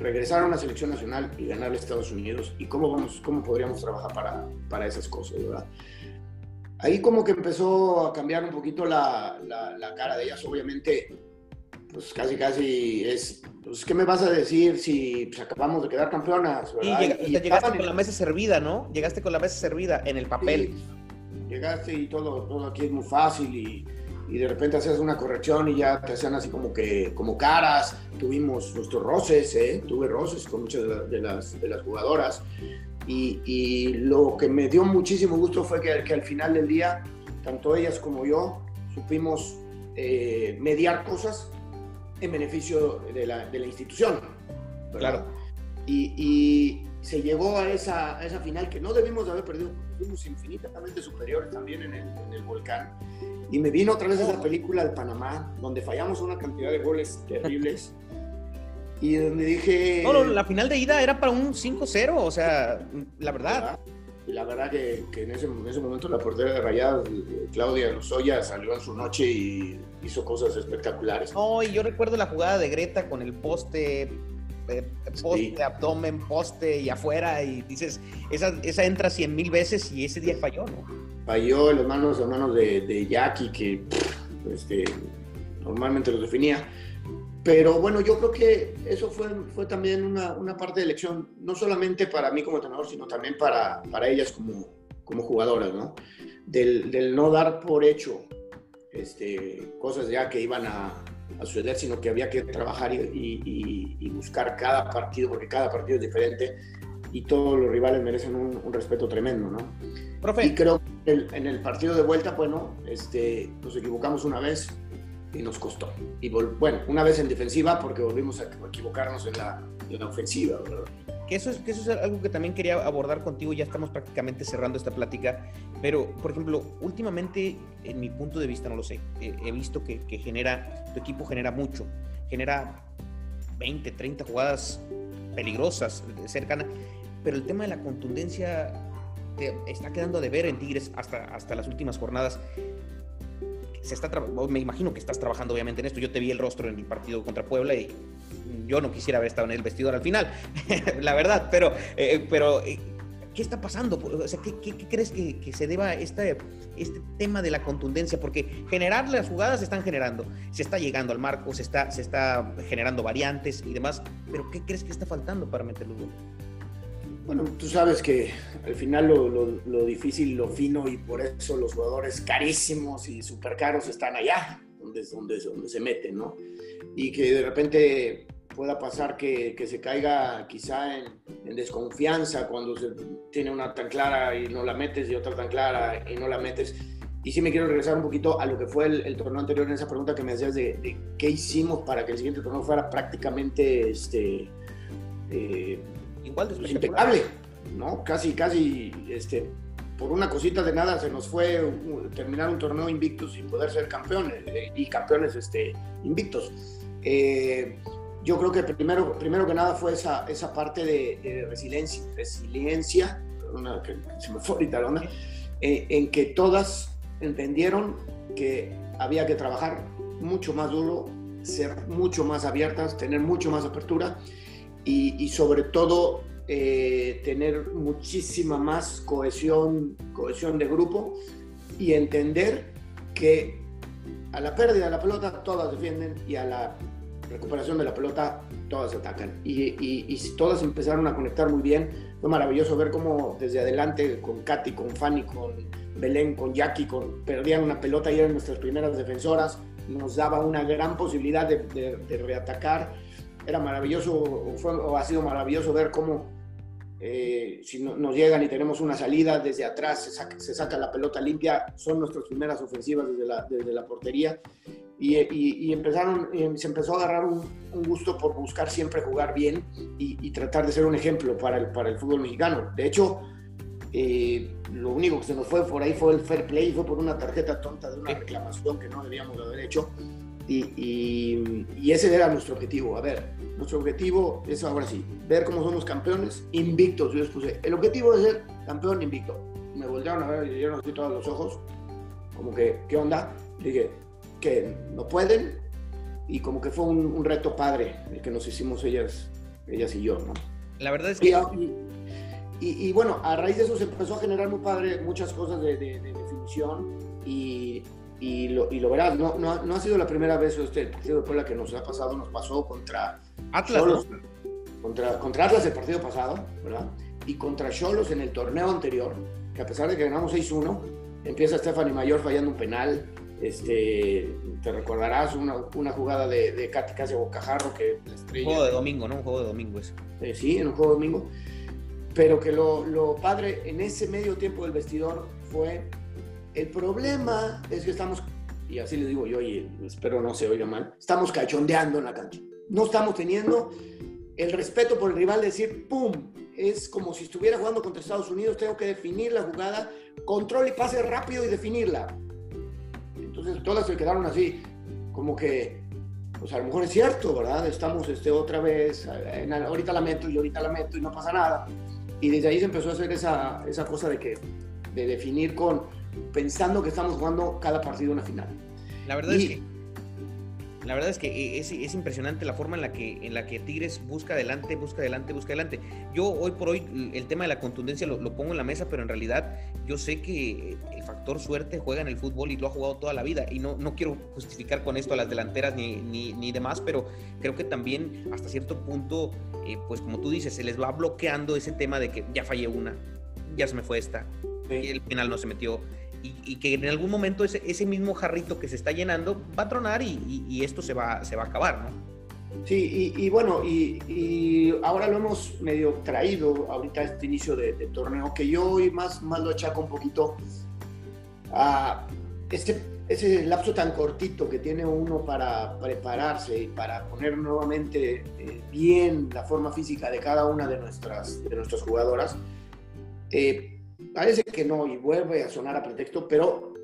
regresar a una selección nacional y ganarle a Estados Unidos y cómo, vamos, cómo podríamos trabajar para, para esas cosas, ¿verdad? ahí como que empezó a cambiar un poquito la, la, cara de ellas, obviamente, pues casi casi es, pues ¿qué me vas a decir si pues, acabamos de quedar campeonas? Y, llegaste con la mesa servida, ¿no? Llegaste con la mesa servida en el papel. llegaste y todo, todo aquí es muy fácil y, y de repente hacías una corrección y ya te hacían así como que como caras. Tuvimos nuestros roces, ¿eh? tuve roces con muchas de, las, de las jugadoras. Y, y, lo que me dio muchísimo gusto fue que, que, al final del día, tanto ellas como yo, supimos eh, mediar cosas en beneficio de la, de la institución. Claro. Y, y, se llegó a esa, a esa final que no debimos de haber perdido, fuimos infinitamente superiores también en el, en el volcán. Y me vino otra vez esa película de Panamá, donde fallamos una cantidad de goles terribles. y donde dije... No, la final de ida era para un 5-0, o sea, la verdad. Y la verdad que, que en, ese, en, ese, momento la portera de Rayadas, Claudia Lozoya, salió en su noche y hizo cosas espectaculares. No, y yo recuerdo la jugada de Greta con el poste, eh, poste, abdomen, poste y afuera, y dices, esa, esa entra cien mil veces y ese día falló, ¿no? falló en las manos, hermanos de, de Jackie, que este, normalmente los definía. Pero bueno, yo creo que eso fue, fue también una, una, parte de elección, no solamente para mí como entrenador, sino también para, para ellas como, como jugadoras, ¿no? Del, del, no dar por hecho este, cosas ya que iban a, a suceder, sino que había que trabajar y, y, y, buscar cada partido, porque cada partido es diferente y todos los rivales merecen un, un respeto tremendo, ¿no? Profe. Y creo que en el partido de vuelta, bueno, este, nos equivocamos una vez y nos costó. Y bueno, una vez en defensiva porque volvimos a equivocarnos en la, en la ofensiva, ¿verdad? Que eso, es, que eso es algo que también quería abordar contigo, ya estamos prácticamente cerrando esta plática, pero por ejemplo, últimamente, en mi punto de vista, no lo sé, he visto que, que genera, tu equipo genera mucho, genera 20, 30 jugadas peligrosas, cercanas, pero el tema de la contundencia está quedando de ver en Tigres hasta, hasta las últimas jornadas. Se está me imagino que estás trabajando obviamente en esto. Yo te vi el rostro en el partido contra Puebla y yo no quisiera haber estado en el vestidor al final, la verdad, pero, eh, pero eh, ¿qué está pasando? O sea, ¿qué, qué, crees que, que, se deba a este, este tema de la contundencia? Porque generar las jugadas se están generando, se está llegando al marco, se está, se está generando variantes y demás, pero ¿qué crees que está faltando para meterlo? Bueno, tú sabes que al final lo, lo, difícil, lo fino y por eso los jugadores carísimos y súper caros están allá, donde, donde, donde se meten, ¿no? Y que de repente pueda pasar que, se caiga quizá en, desconfianza cuando se tiene una tan clara y no la metes y otra tan clara y no la metes. Y sí me quiero regresar un poquito a lo que fue el, torneo anterior en esa pregunta que me hacías de, de, qué hicimos para que el siguiente torneo fuera prácticamente este, eh, igual de impecable, ¿no? Casi, casi, este, por una cosita de nada se nos fue terminar un torneo invictos y poder ser campeones eh, y campeones este, invictos. Eh, yo creo que primero, primero que nada fue esa, esa parte de, resiliencia, resiliencia que se me fue ahorita la onda, eh, en que todas entendieron que había que trabajar mucho más duro, ser mucho más abiertas, tener mucho más apertura y, sobre todo eh, tener muchísima más cohesión, cohesión de grupo y entender que a la pérdida de la pelota todas defienden y a la recuperación de la pelota todas atacan. Y, y, todas empezaron a conectar muy bien. Fue maravilloso ver cómo desde adelante con Katy, con Fanny, con Belén, con Jackie, con, perdían una pelota y eran nuestras primeras defensoras. Nos daba una gran posibilidad de, de, de reatacar era maravilloso, o, ha sido maravilloso ver cómo eh, si nos llegan y tenemos una salida desde atrás, se saca, la pelota limpia, son nuestras primeras ofensivas desde la, desde la portería. Y, y, empezaron, se empezó a agarrar un, gusto por buscar siempre jugar bien y, tratar de ser un ejemplo para el, para el fútbol mexicano. De hecho, eh, lo único que se nos fue por ahí fue el fair play, fue por una tarjeta tonta de una reclamación que no debíamos haber hecho. Y, y, ese era nuestro objetivo. A ver, nuestro objetivo es ahora sí, ver cómo somos campeones invictos. Yo les puse, el objetivo es ser campeón invicto. Me voltearon a ver y yo no todos los ojos, como que, ¿qué onda? Dije, que no pueden. Y como que fue un, reto padre el que nos hicimos ellas, ellas y yo, ¿no? La verdad es que... Y, y, bueno, a raíz de eso se empezó a generar muy padre muchas cosas de, de, atención y, y, lo, y lo, verás, no, no, no, ha sido la primera vez este partido de Puebla que nos ha pasado, nos pasó contra Atlas. contra, contra Atlas el partido pasado, ¿verdad? Y contra Cholos en el torneo anterior, que a pesar de que ganamos 6-1, empieza Stephanie Mayor fallando un penal, este, te recordarás una, una jugada de, de Katy Casi Bocajarro que Un juego de domingo, ¿no? Un juego de domingo eso. Eh, sí, en un juego de domingo. Pero que lo, lo, padre en ese medio tiempo del vestidor fue el problema es que estamos, y así les digo yo, y espero no se oiga mal, estamos cachondeando en la cancha. No estamos teniendo el respeto por el rival, decir, ¡pum! Es como si estuviera jugando contra Estados Unidos, tengo que definir la jugada, control y pase rápido y definirla entonces todas se quedaron así, como que, pues a lo mejor es cierto, ¿verdad? Estamos este, otra vez, en, ahorita la meto y ahorita la meto y no pasa nada. Y desde ahí se empezó a hacer esa, esa cosa de que, de definir con, pensando que estamos jugando cada partido una final. La verdad es que la verdad es que e, es, es, impresionante la forma en la, que, en la que Tigres busca adelante, busca adelante, busca adelante. Yo hoy por hoy el tema de la contundencia lo, lo, pongo en la mesa, pero en realidad yo sé que el factor suerte juega en el fútbol y lo ha jugado toda la vida. Y no, no quiero justificar con esto a las delanteras ni, ni, ni demás, pero creo que también hasta cierto punto, eh, pues como tú dices, se les va bloqueando ese tema de que ya fallé una, ya se me fue esta, sí. y el penal no se metió y, y, que en algún momento ese, ese, mismo jarrito que se está llenando va a tronar y, y, y esto se va, se va a acabar, ¿no? Sí, y, bueno, y, ahora lo hemos medio traído ahorita este inicio de, de, torneo, que yo hoy más, más lo achaco un poquito a este, ese lapso tan cortito que tiene uno para prepararse y para poner nuevamente eh, bien la forma física de cada una de nuestras, de nuestras jugadoras. Eh, Parece que no, y vuelve a sonar a pretexto, pero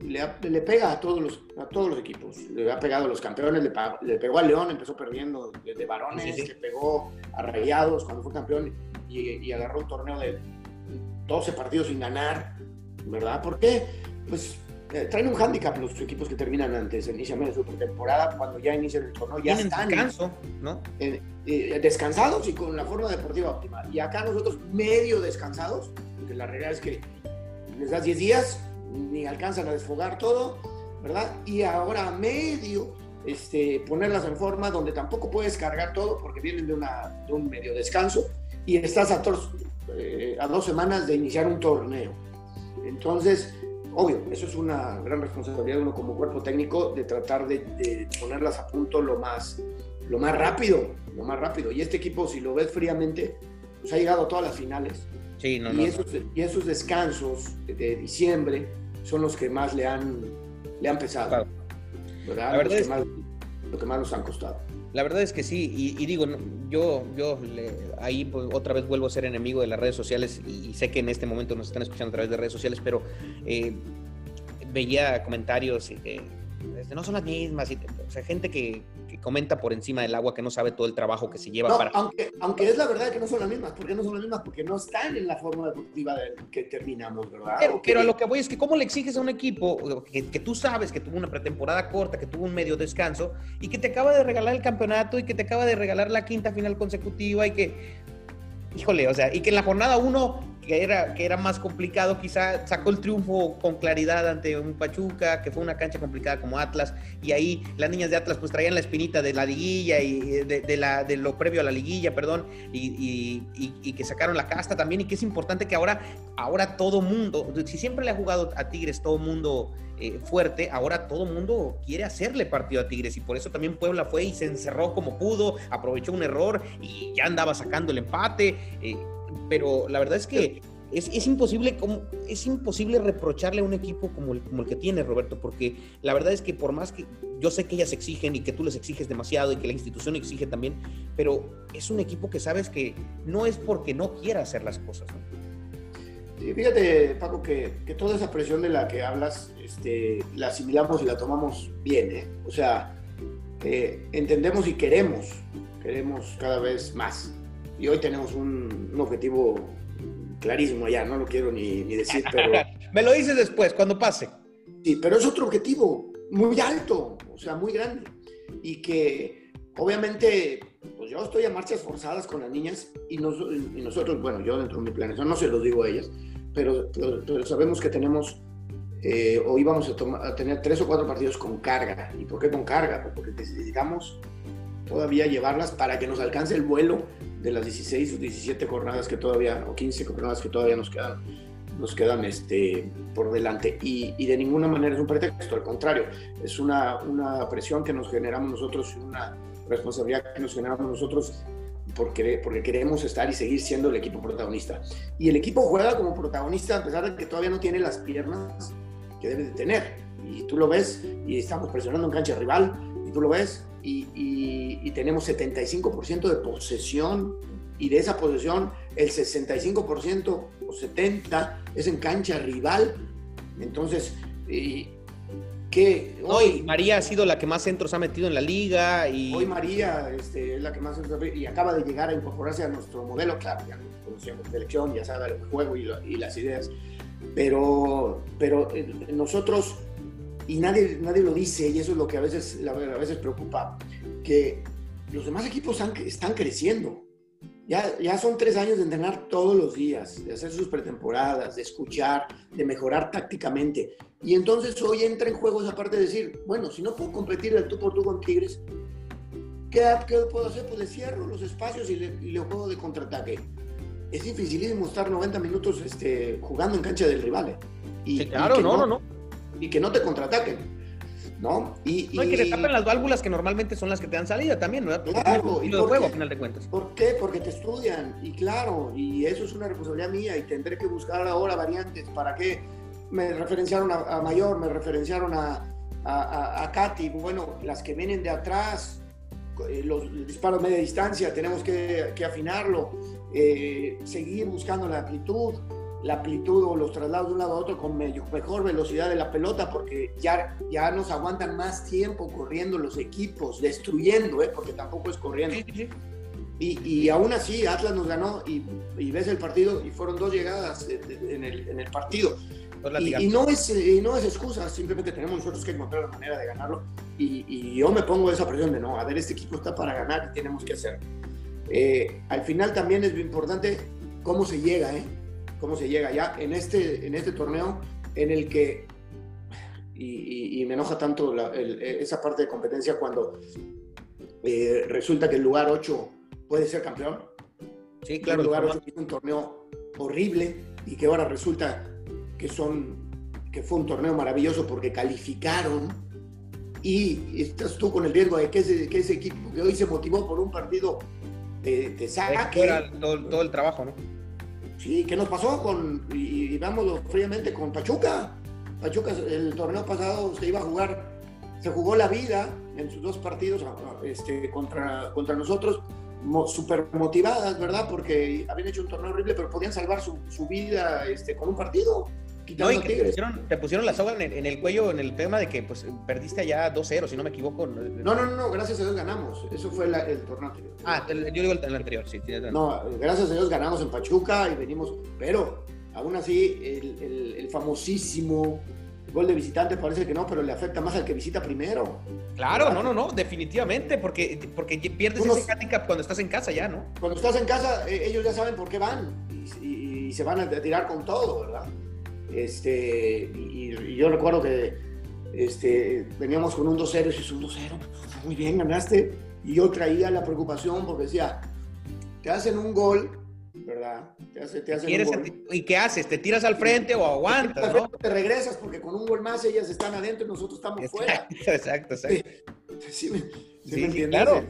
le, le, pega a todos, los, a todos los equipos. Le ha pegado a los campeones, le, pegó, le pegó a León, empezó perdiendo de, de varones, sí, sí. le pegó a Rayados cuando fue campeón y, y, agarró un torneo de 12 partidos sin ganar, ¿verdad? ¿Por qué? Pues eh, traen un hándicap los equipos que terminan antes, inician de su temporada, cuando ya inician el torneo, ya están descanso, ¿no? Eh, eh, descansados y con la forma deportiva óptima. Y acá nosotros medio descansados, porque la realidad es que les das 10 días, ni alcanzan a desfogar todo, ¿verdad? Y ahora medio este, ponerlas en forma donde tampoco puedes cargar todo porque vienen de, una, de un medio descanso y estás a, eh, a dos semanas de iniciar un torneo. Entonces, obvio, eso es una gran responsabilidad de uno como cuerpo técnico de tratar de, de ponerlas a punto lo más, lo más rápido, lo más rápido. Y este equipo, si lo ves fríamente, pues ha llegado a todas las finales. Sí, no, y, no, esos, y, esos, descansos de diciembre son los que más le han, le han pesado. Claro. ¿verdad? La verdad es que más, lo que más nos han costado. La verdad es que sí, y, y digo, yo, yo le, ahí pues, otra vez vuelvo a ser enemigo de las redes sociales y, y, sé que en este momento nos están escuchando a través de redes sociales, pero eh, veía comentarios eh, este, no son las mismas, y, o sea, gente que, que, comenta por encima del agua que no sabe todo el trabajo que se lleva no, para... Aunque, aunque es la verdad que no son las mismas, ¿por qué no son las mismas? Porque no están en la forma deportiva de, que terminamos, ¿verdad? Pero, pero, a lo que voy es que cómo le exiges a un equipo que, que, tú sabes que tuvo una pretemporada corta, que tuvo un medio descanso y que te acaba de regalar el campeonato y que te acaba de regalar la quinta final consecutiva y que... Híjole, o sea, y que en la jornada uno que era, que era más complicado, quizá sacó el triunfo con claridad ante un Pachuca, que fue una cancha complicada como Atlas, y ahí las niñas de Atlas pues traían la espinita de la liguilla y de, de, la, de lo previo a la liguilla, perdón, y, y, que sacaron la casta también, y que es importante que ahora, ahora todo mundo, si siempre le ha jugado a Tigres todo mundo eh, fuerte, ahora todo mundo quiere hacerle partido a Tigres, y por eso también Puebla fue y se encerró como pudo, aprovechó un error y ya andaba sacando el empate. Eh, pero la verdad es que es, es, imposible, como, es imposible reprocharle a un equipo como el, como el que tiene Roberto, porque la verdad es que por más que yo sé que ellas exigen y que tú les exiges demasiado y que la institución exige también, pero es un equipo que sabes que no es porque no quiera hacer las cosas. ¿no? Fíjate, Paco, que, que, toda esa presión de la que hablas este, la asimilamos y la tomamos bien. ¿eh? O sea, eh, entendemos y queremos, queremos cada vez más y hoy tenemos un, un objetivo clarísimo ya, no lo quiero ni, ni decir, pero... Me lo dices después, cuando pase. Sí, pero es otro objetivo muy alto, o sea, muy grande. Y que obviamente, pues yo estoy a marchas forzadas con las niñas y, nos, y nosotros, bueno, yo dentro de mi planeación, no se lo digo a ellas, pero, pero, pero sabemos que tenemos eh, o íbamos a, tener tres o cuatro partidos con carga. ¿Y por qué con carga? Pues porque necesitamos todavía llevarlas para que nos alcance el vuelo de las 16 o 17 jornadas que todavía, o 15 jornadas que todavía nos quedan, nos quedan este, por delante. Y, y de ninguna manera es un pretexto, al contrario, es una, una presión que nos generamos nosotros, una responsabilidad que nos generamos nosotros porque, porque queremos estar y seguir siendo el equipo protagonista. Y el equipo juega como protagonista a pesar de que todavía no tiene las piernas que debe de tener. Y tú lo ves y estamos presionando en cancha rival tú lo ves y, y, tenemos 75% de posesión y de esa posesión el 65% o 70% es en cancha rival. Entonces, que hoy María ha sido la que más centros ha metido en la liga y hoy María este, es la que más centros y acaba de llegar a incorporarse a nuestro modelo claro ya conocíamos de elección ya sabe el juego y, y, las ideas pero pero eh, nosotros y nadie nadie lo dice y eso es lo que a veces a veces preocupa que los demás equipos están creciendo ya, ya son tres años de entrenar todos los días, de hacer sus pretemporadas, de escuchar, de mejorar tácticamente. Y entonces hoy entra en juego esa parte de decir, bueno, si no puedo competir el tú por tú con Tigres, ¿qué, qué puedo hacer? Pues le cierro los espacios y le, juego de contraataque. Es dificilísimo estar 90 minutos este, jugando en cancha del rival. ¿eh? Y, claro, no, no, no. Y que no te contraataquen. ¿no? Y, no, que le tapen las válvulas que normalmente son las que te dan salida también, ¿no? Claro, y de juego, a final de cuentas. ¿Por qué? Porque te estudian, y claro, y eso es una responsabilidad mía, y tendré que buscar ahora variantes. ¿Para qué? Me referenciaron a, Mayor, me referenciaron a, a, a, Katy, bueno, las que vienen de atrás, eh, los disparos media distancia, tenemos que, que afinarlo, eh, seguir buscando la amplitud la amplitud o los traslados de un lado a otro con mejor velocidad de la pelota porque ya, ya nos aguantan más tiempo corriendo los equipos, destruyendo, ¿eh? porque tampoco es corriendo. Y, y, aún así Atlas nos ganó y, y, ves el partido y fueron dos llegadas en el, en el partido. Y, no es, y no es excusa, simplemente tenemos nosotros que encontrar la manera de ganarlo. Y, yo me pongo esa presión de no, a ver, este equipo está para ganar y tenemos que hacer. Eh, al final también es importante cómo se llega, ¿eh? Cómo se llega ya en este, en este torneo en el que, y, me enoja tanto esa parte de competencia cuando eh, resulta que el lugar 8 puede ser campeón. Sí, claro. El lugar 8 es un torneo horrible y que ahora resulta que, son, que fue un torneo maravilloso porque calificaron y estás tú con el riesgo de que ese, que ese equipo que hoy se motivó por un partido te, te saque. Todo, todo el trabajo, ¿no? Sí, ¿qué nos pasó con, y, y fríamente, con Pachuca? Pachuca el torneo pasado se iba a jugar, se jugó la vida en sus dos partidos este, contra, contra nosotros, súper motivadas, ¿verdad? Porque habían hecho un torneo horrible, pero podían salvar su, su vida este, con un partido. No, te, pusieron, la soga en el, cuello en el tema de que pues perdiste allá 2-0, si no me equivoco. No, no, no, gracias a Dios ganamos. Eso fue el torneo anterior. Ah, yo digo el, anterior, sí. No, gracias a Dios ganamos en Pachuca y venimos, pero aún así el, famosísimo gol de visitante parece que no, pero le afecta más al que visita primero. Claro, no, no, no, definitivamente, porque, porque pierdes ese handicap cuando estás en casa ya, ¿no? Cuando estás en casa, eh, ellos ya saben por qué van y, se van a tirar con todo, ¿verdad? Este, y, yo recuerdo que este, veníamos con un 2-0 y es un 2-0, muy bien, ganaste. Y yo traía la preocupación porque decía, te hacen un gol, ¿verdad? Te, hacen un gol. ¿Y qué haces? ¿Te tiras al frente o aguantas? ¿no? Te regresas porque con un gol más ellas están adentro y nosotros estamos fuera. Exacto, exacto. Sí, sí, claro.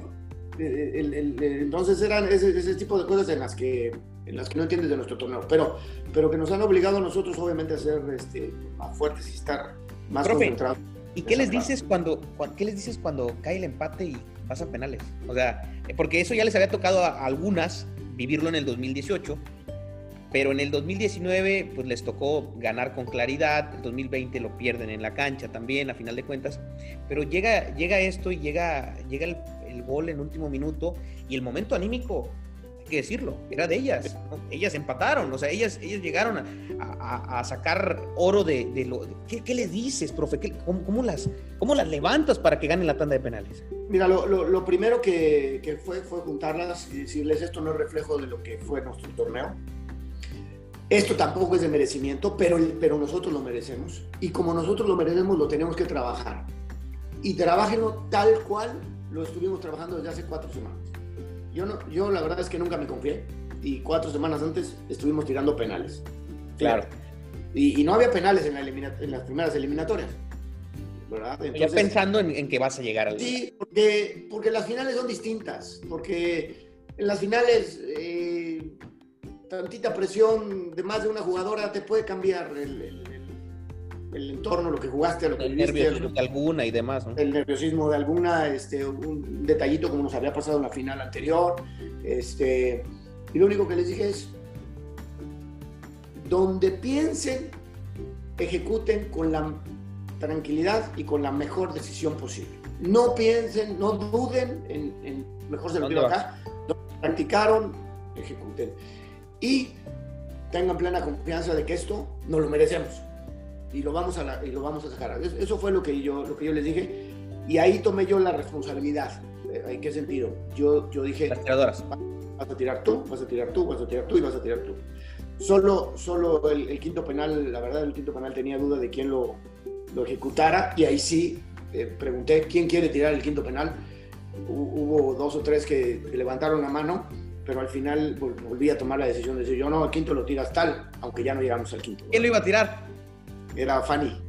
entonces eran ese, ese tipo de cosas en las que en las que no entiendes de nuestro torneo, pero, pero que nos han obligado a nosotros obviamente a ser este, más fuertes y estar más concentrados. ¿Y qué les dices cuando, qué les dices cuando cae el empate y pasa penales? O sea, porque eso ya les había tocado a, algunas vivirlo en el 2018, pero en el 2019 pues les tocó ganar con claridad, el 2020 lo pierden en la cancha también a final de cuentas, pero llega, llega esto y llega, llega el, el gol en último minuto y el momento anímico que decirlo, era de ellas. Ellas empataron, o sea, ellas, ellas llegaron a, sacar oro de, lo... ¿qué, le dices, profe? cómo, las, ¿Cómo las levantas para que ganen la tanda de penales? Mira, lo, primero que, fue fue juntarlas y decirles esto no es reflejo de lo que fue nuestro torneo. Esto tampoco es de merecimiento, pero, pero nosotros lo merecemos. Y como nosotros lo merecemos, lo tenemos que trabajar. Y trabajenlo tal cual lo estuvimos trabajando desde hace cuatro semanas. Yo, no, yo la verdad es que nunca me confié. Y cuatro semanas antes estuvimos tirando penales. Claro. Y, no había penales en, la en las primeras eliminatorias. ¿verdad? ya pensando en, en, que vas a llegar al... Sí, porque, porque las finales son distintas. Porque en las finales... Eh, tantita presión de más de una jugadora te puede cambiar el, entorno, lo que jugaste, lo que el nerviosismo de alguna y demás. El nerviosismo de alguna, este, un detallito como nos había pasado en la final anterior. Este, y lo único que les dije es, donde piensen, ejecuten con la tranquilidad y con la mejor decisión posible. No piensen, no duden en, mejor se lo digo acá, practicaron, ejecuten y tengan plena confianza de que esto no lo merecemos y lo vamos a, y lo vamos a sacar. Eso fue lo que, yo, lo que yo les dije y ahí tomé yo la responsabilidad. Eh, ¿En qué sentido? Yo, yo dije... Las tiradoras. Vas a tirar tú, vas a tirar tú, vas a tirar tú y vas a tirar tú. Solo, solo el, quinto penal, la verdad, el quinto penal tenía duda de quién lo, lo ejecutara y ahí sí eh, pregunté quién quiere tirar el quinto penal. Hubo dos o tres que levantaron la mano pero al final volví a tomar la decisión de decir, yo no, al quinto lo tiras tal, aunque ya no llegamos al quinto. ¿Quién lo iba a tirar? Era Fanny.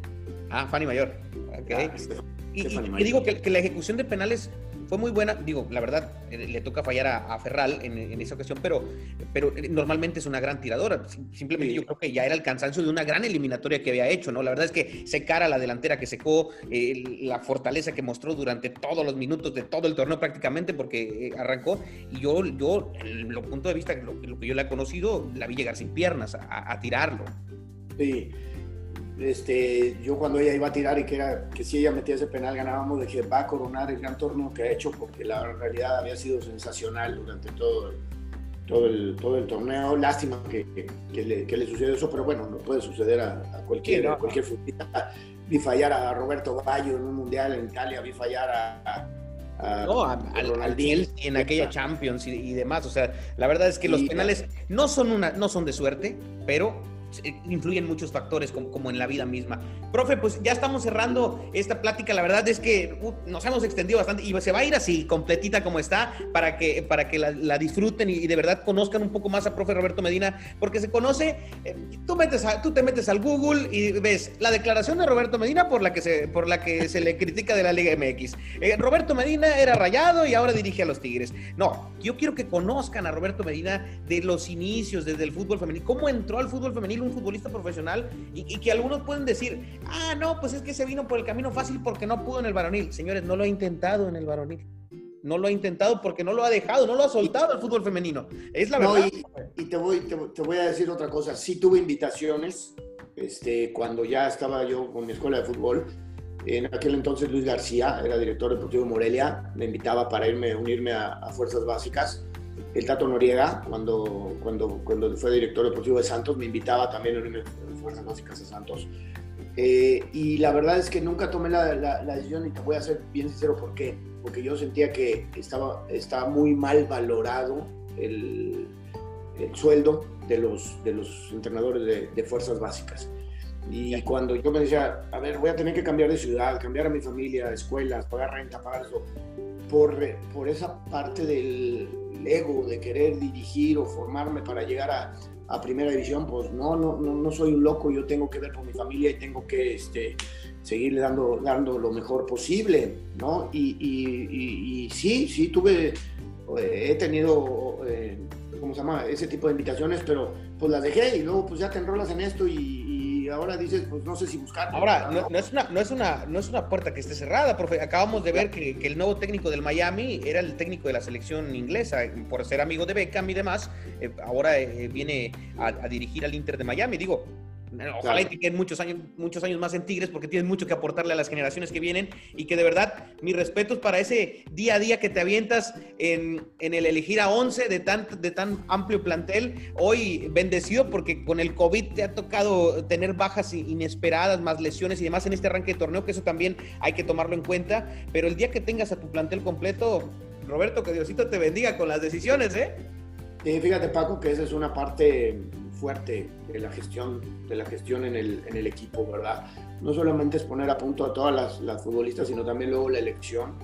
Ah, Fanny Mayor. Okay. Ah, y, digo que, que, la ejecución de penales fue muy buena. Digo, la verdad, eh, le toca fallar a, Ferral en, esa ocasión, pero, pero eh, normalmente es una gran tiradora. Simplemente yo creo que ya era el cansancio de una gran eliminatoria que había hecho, ¿no? La verdad es que secara la delantera que secó, eh, la fortaleza que mostró durante todos los minutos de todo el torneo prácticamente, porque arrancó. Y yo, yo, en lo punto de vista, lo, lo que yo le he conocido, la vi llegar sin piernas a, a tirarlo. Sí. Este, yo cuando ella iba a tirar y que era que si ella metía ese penal ganábamos, dije va a coronar el gran torneo que ha hecho porque la realidad había sido sensacional durante todo el, todo el, todo el torneo. Lástima que, que, le, que le, sucedió eso, pero bueno, no puede suceder a, cualquier, a cualquier futbolista. Vi fallar a Roberto Baggio en un mundial en Italia, vi fallar a, a no, al, en aquella Champions y, demás. O sea, la verdad es que los penales no son, una, no son de suerte, pero influyen muchos factores como, en la vida misma. Profe, pues ya estamos cerrando esta plática. La verdad es que uh, nos hemos extendido bastante y se va a ir así, completita como está, para que, para que la, disfruten y, de verdad conozcan un poco más a profe Roberto Medina, porque se conoce, eh, tú, metes tú te metes al Google y ves la declaración de Roberto Medina por la que se, por la que se le critica de la Liga MX. Eh, Roberto Medina era rayado y ahora dirige a los Tigres. No, yo quiero que conozcan a Roberto Medina de los inicios, desde el fútbol femenino, cómo entró al fútbol femenino un futbolista profesional y, que algunos pueden decir, ah, no, pues es que se vino por el camino fácil porque no pudo en el varonil. Señores, no lo ha intentado en el varonil. No lo ha intentado porque no lo ha dejado, no lo ha soltado el fútbol femenino. Es la verdad. y, te, voy, te, voy a decir otra cosa. Sí tuve invitaciones este, cuando ya estaba yo con mi escuela de fútbol. En aquel entonces Luis García era director deportivo de Morelia, me invitaba para irme, unirme a, a Fuerzas Básicas el Tato Noriega, cuando, cuando, cuando fue director deportivo de Santos, me invitaba también a unirme a Fuerzas Básicas de Santos. Eh, y la verdad es que nunca tomé la, decisión y te voy a ser bien sincero por qué. Porque yo sentía que estaba, estaba muy mal valorado el, el sueldo de los, de los entrenadores de, fuerzas básicas. Y cuando yo me decía, a ver, voy a tener que cambiar de ciudad, cambiar a mi familia, escuelas, pagar renta, pagar eso, por, por esa parte del, ego de querer dirigir o formarme para llegar a, a primera división, pues no, no, no, no, soy un loco, yo tengo que ver por mi familia y tengo que este, seguirle dando, dando lo mejor posible, ¿no? Y, y, y, sí, sí, tuve, eh, he tenido, eh, ¿cómo se llama? Ese tipo de invitaciones, pero pues las dejé y luego pues ya te enrolas en esto y, ahora dices, pues no sé si buscar. Ahora, no, es una, no, es una, no es una puerta que esté cerrada, profe. Acabamos de ver que, el nuevo técnico del Miami era el técnico de la selección inglesa, por ser amigo de Beckham y demás. Eh, ahora eh, viene a, a dirigir al Inter de Miami. Digo, Ojalá y te queden muchos años, muchos años más en Tigres porque tienes mucho que aportarle a las generaciones que vienen y que de verdad, mis respetos para ese día a día que te avientas en, el elegir a 11 de tan, de tan amplio plantel. Hoy bendecido porque con el COVID te ha tocado tener bajas inesperadas, más lesiones y demás en este arranque de torneo, que eso también hay que tomarlo en cuenta. Pero el día que tengas a tu plantel completo, Roberto, que Diosito te bendiga con las decisiones, ¿eh? fíjate Paco que esa es una parte fuerte de la gestión, de la gestión en, el, en el equipo, ¿verdad? No solamente es poner a punto a todas las, las, futbolistas, sino también luego la elección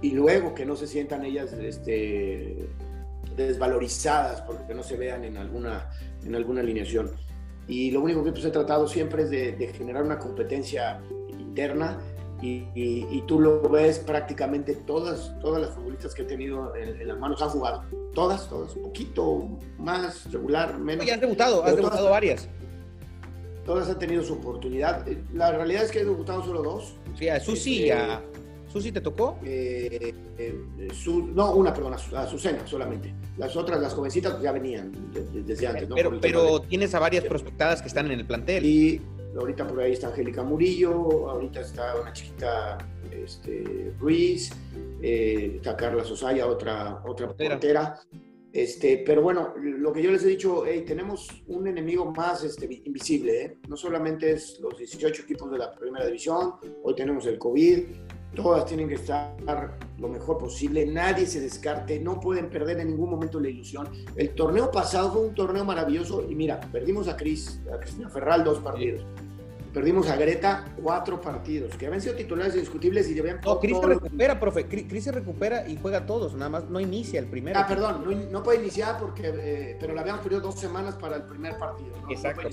y luego que no se sientan ellas este, desvalorizadas porque no se vean en alguna, en alguna alineación. Y lo único que pues, he tratado siempre es de, de generar una competencia interna y, tú lo ves prácticamente todas, todas las futbolistas que he tenido en, las manos han jugado. Todas, todas, un poquito más regular, menos. Ya has debutado, has debutado varias. Todas han tenido su oportunidad. La realidad es que he debutado solo dos. Sí, a Susi y a... Este, ¿Susi te tocó? Eh, eh, no, una, perdón, a Susana solamente. Las otras, las jovencitas, ya venían desde antes. ¿no? Pero, pero tienes a varias prospectadas que están en el plantel. Y Ahorita por ahí está Angélica Murillo, ahorita está una chiquita este, Ruiz, eh, está Carla Sosaya, otra, otra portera. Este, pero bueno, lo que yo les he dicho, tenemos un enemigo más este, invisible. ¿eh? No solamente es los 18 equipos de la primera división, hoy tenemos el COVID, todas tienen que estar lo mejor posible, nadie se descarte, no pueden perder en ningún momento la ilusión. El torneo pasado fue un torneo maravilloso y mira, perdimos a Cris, a Cristina Ferral dos partidos. Perdimos a Greta cuatro partidos, que habían sido titulares indiscutibles y habían... No, Cris se recupera, profe. Cris se recupera y juega todos, nada más no inicia el primero. Ah, perdón, no, puede iniciar porque... Eh, pero la habíamos perdido dos semanas para el primer partido. Exacto.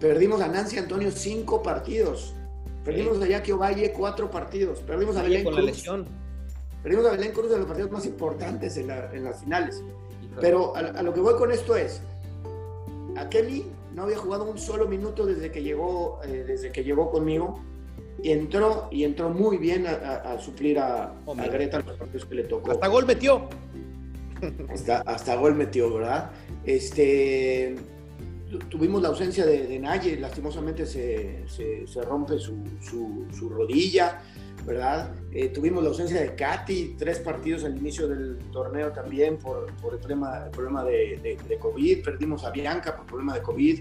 Perdimos a Nancy Antonio cinco partidos. Perdimos a Jackie Ovalle cuatro partidos. Perdimos a Belén con Cruz. La lesión. Perdimos a Belén Cruz en los partidos más importantes en, las finales. Pero a, lo que voy con esto es, a Kelly no había jugado un solo minuto desde que llegó, eh, desde que llegó conmigo. Y entró, y entró muy bien a, suplir a, Greta los partidos que le tocó. Hasta gol metió. Hasta, hasta gol metió, ¿verdad? Este, tuvimos la ausencia de, de Naye, lastimosamente se, se, rompe su, su, rodilla, ¿verdad? Eh, tuvimos la ausencia de Katy, tres partidos al inicio del torneo también por, por el problema, el problema de, de, COVID, perdimos a Bianca por problema de COVID,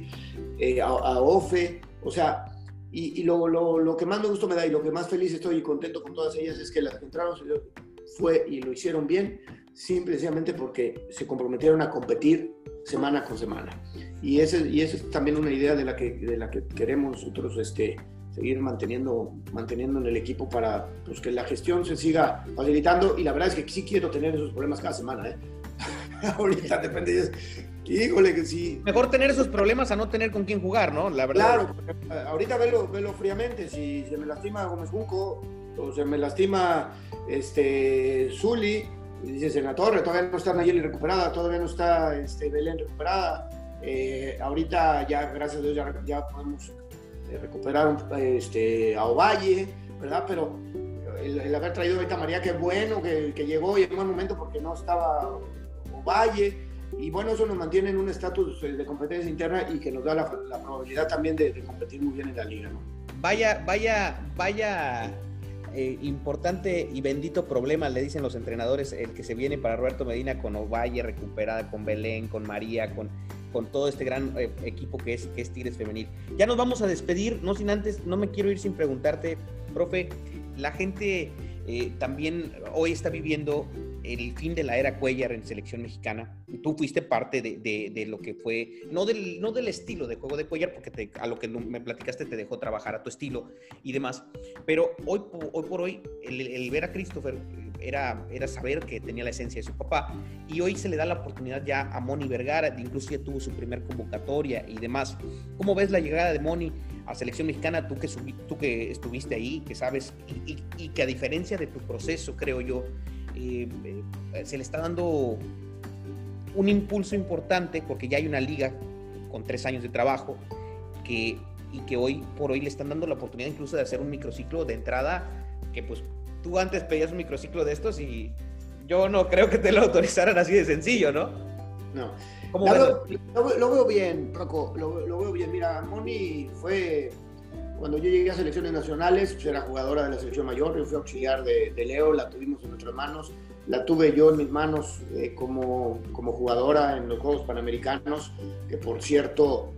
eh, a, Ofe, o sea, y, y lo, lo, lo, que más me gustó me da y lo que más feliz estoy y contento con todas ellas es que las que entraron fue y lo hicieron bien, simplemente porque se comprometieron a competir semana con semana. Y esa y ese es también una idea de la que, de la que queremos nosotros este, seguir manteniendo, manteniendo en el equipo para pues, que la gestión se siga facilitando. Y la verdad es que sí quiero tener esos problemas cada semana. ¿eh? Ahorita depende. De Híjole, que sí. Mejor tener esos problemas a no tener con quién jugar, ¿no? La verdad. Claro, ahorita velo, velo fríamente. Si se me lastima Gómez Junco o se me lastima este, Zuli, dices en la torre, todavía no está Nayeli recuperada, todavía no está este, Belén recuperada. Eh, ahorita ya, gracias a Dios, ya, podemos eh, recuperar este, a Ovalle, ¿verdad? Pero el, haber traído ahorita a María, qué bueno que, llegó y en buen momento porque no estaba Ovalle. Y bueno, eso nos mantiene en un estatus de competencia interna y que nos da la, probabilidad también de, de, competir muy bien en la liga, ¿no? Vaya, vaya, vaya eh, importante y bendito problema, le dicen los entrenadores, el que se viene para Roberto Medina con Ovalle recuperada, con Belén, con María, con, con todo este gran eh, equipo que es, que es Tigres Femenil. Ya nos vamos a despedir, no sin antes, no me quiero ir sin preguntarte, profe, la gente eh, también hoy está viviendo el fin de la era Cuellar en selección mexicana. Tú fuiste parte de, lo que fue, no del, no del estilo de juego de Cuellar, porque a lo que me platicaste te dejó trabajar a tu estilo y demás, pero hoy, hoy por hoy el, ver a Christopher era, era saber que tenía la esencia de su papá y hoy se le da la oportunidad ya a Moni Vergara, incluso ya tuvo su primer convocatoria y demás. ¿Cómo ves la llegada de Moni a selección mexicana? Tú que, tú que estuviste ahí, que sabes, y que a diferencia de tu proceso, creo yo, eh, eh, se le está dando un impulso importante porque ya hay una liga con tres años de trabajo que, y que hoy por hoy le están dando la oportunidad incluso de hacer un microciclo de entrada que pues tú antes pedías un microciclo de estos y yo no creo que te lo autorizaran así de sencillo, ¿no? No. Lo, lo, veo bien, Rocco, lo, lo, veo bien. Mira, Moni fue cuando yo llegué a selecciones nacionales, era jugadora de la selección mayor, yo fui auxiliar de, Leo, la tuvimos en nuestras manos, la tuve yo en mis manos eh, como, como jugadora en los Juegos Panamericanos, que por cierto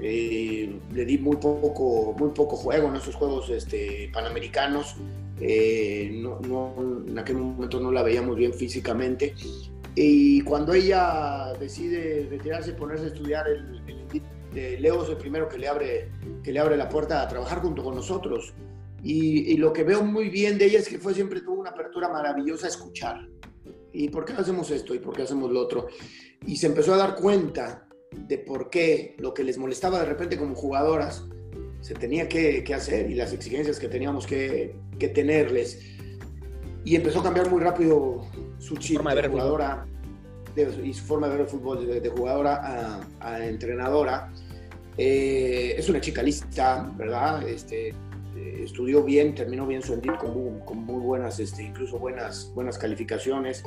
eh, le di muy poco, muy poco juego en esos Juegos este, Panamericanos, eh, no, en aquel momento no la veíamos bien físicamente, Y cuando ella decide retirarse y ponerse a estudiar, el, Leo es el primero que le, abre, que le abre la puerta a trabajar junto con nosotros. Y, lo que veo muy bien de ella es que fue siempre tuvo una apertura maravillosa a escuchar. ¿Y por qué hacemos esto? ¿Y por qué hacemos lo otro? Y se empezó a dar cuenta de por qué lo que les molestaba de repente como jugadoras se tenía que, hacer y las exigencias que teníamos que, que, tenerles. Y empezó a cambiar muy rápido su chip de, jugadora y su forma de ver el fútbol de, jugadora a, entrenadora. Eh, es una chica lista, ¿verdad? Este, eh, estudió bien, terminó bien su ENDIT con, muy, con muy buenas, este, incluso buenas, buenas calificaciones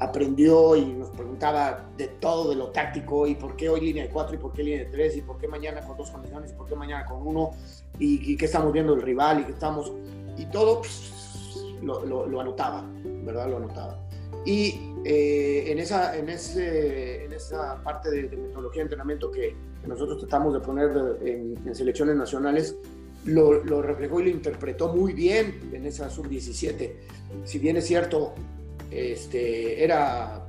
aprendió y nos preguntaba de todo, de lo táctico, y por qué hoy línea de 4 y por qué línea de 3 y por qué mañana con dos condiciones y por qué mañana con uno y, qué estamos viendo el rival y qué estamos... Y todo pues, lo, lo, anotaba, ¿verdad? Lo anotaba. Y eh, en, esa, en, ese, en esa parte de, metodología de entrenamiento que, nosotros tratamos de poner en, en selecciones nacionales, lo, lo, reflejó y lo interpretó muy bien en esa sub-17. Si bien es cierto, este, era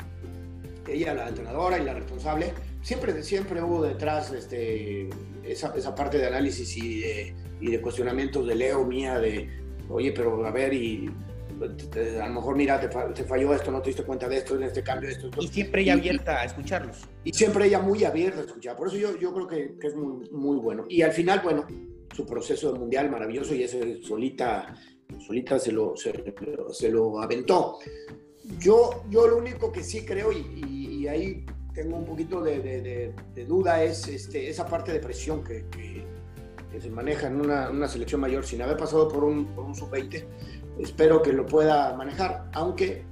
ella la entrenadora y la responsable, siempre, siempre hubo detrás este, esa, esa parte de análisis y de, y de, cuestionamientos de Leo, mía, de, oye, pero a ver, y a lo mejor, mira, te, falló esto, no te diste cuenta de esto, en este cambio, esto, Y siempre ella abierta a escucharlos. Y siempre ella muy abierta a escuchar. Por eso yo, yo creo que, que es muy, muy bueno. Y al final, bueno, su proceso de mundial maravilloso y ese solita, solita se lo, se, se lo aventó. Yo, yo lo único que sí creo, y, ahí tengo un poquito de, duda, es este, esa parte de presión que, se maneja en una, selección mayor sin haber pasado por un, un sub-20. Espero que lo pueda manejar, aunque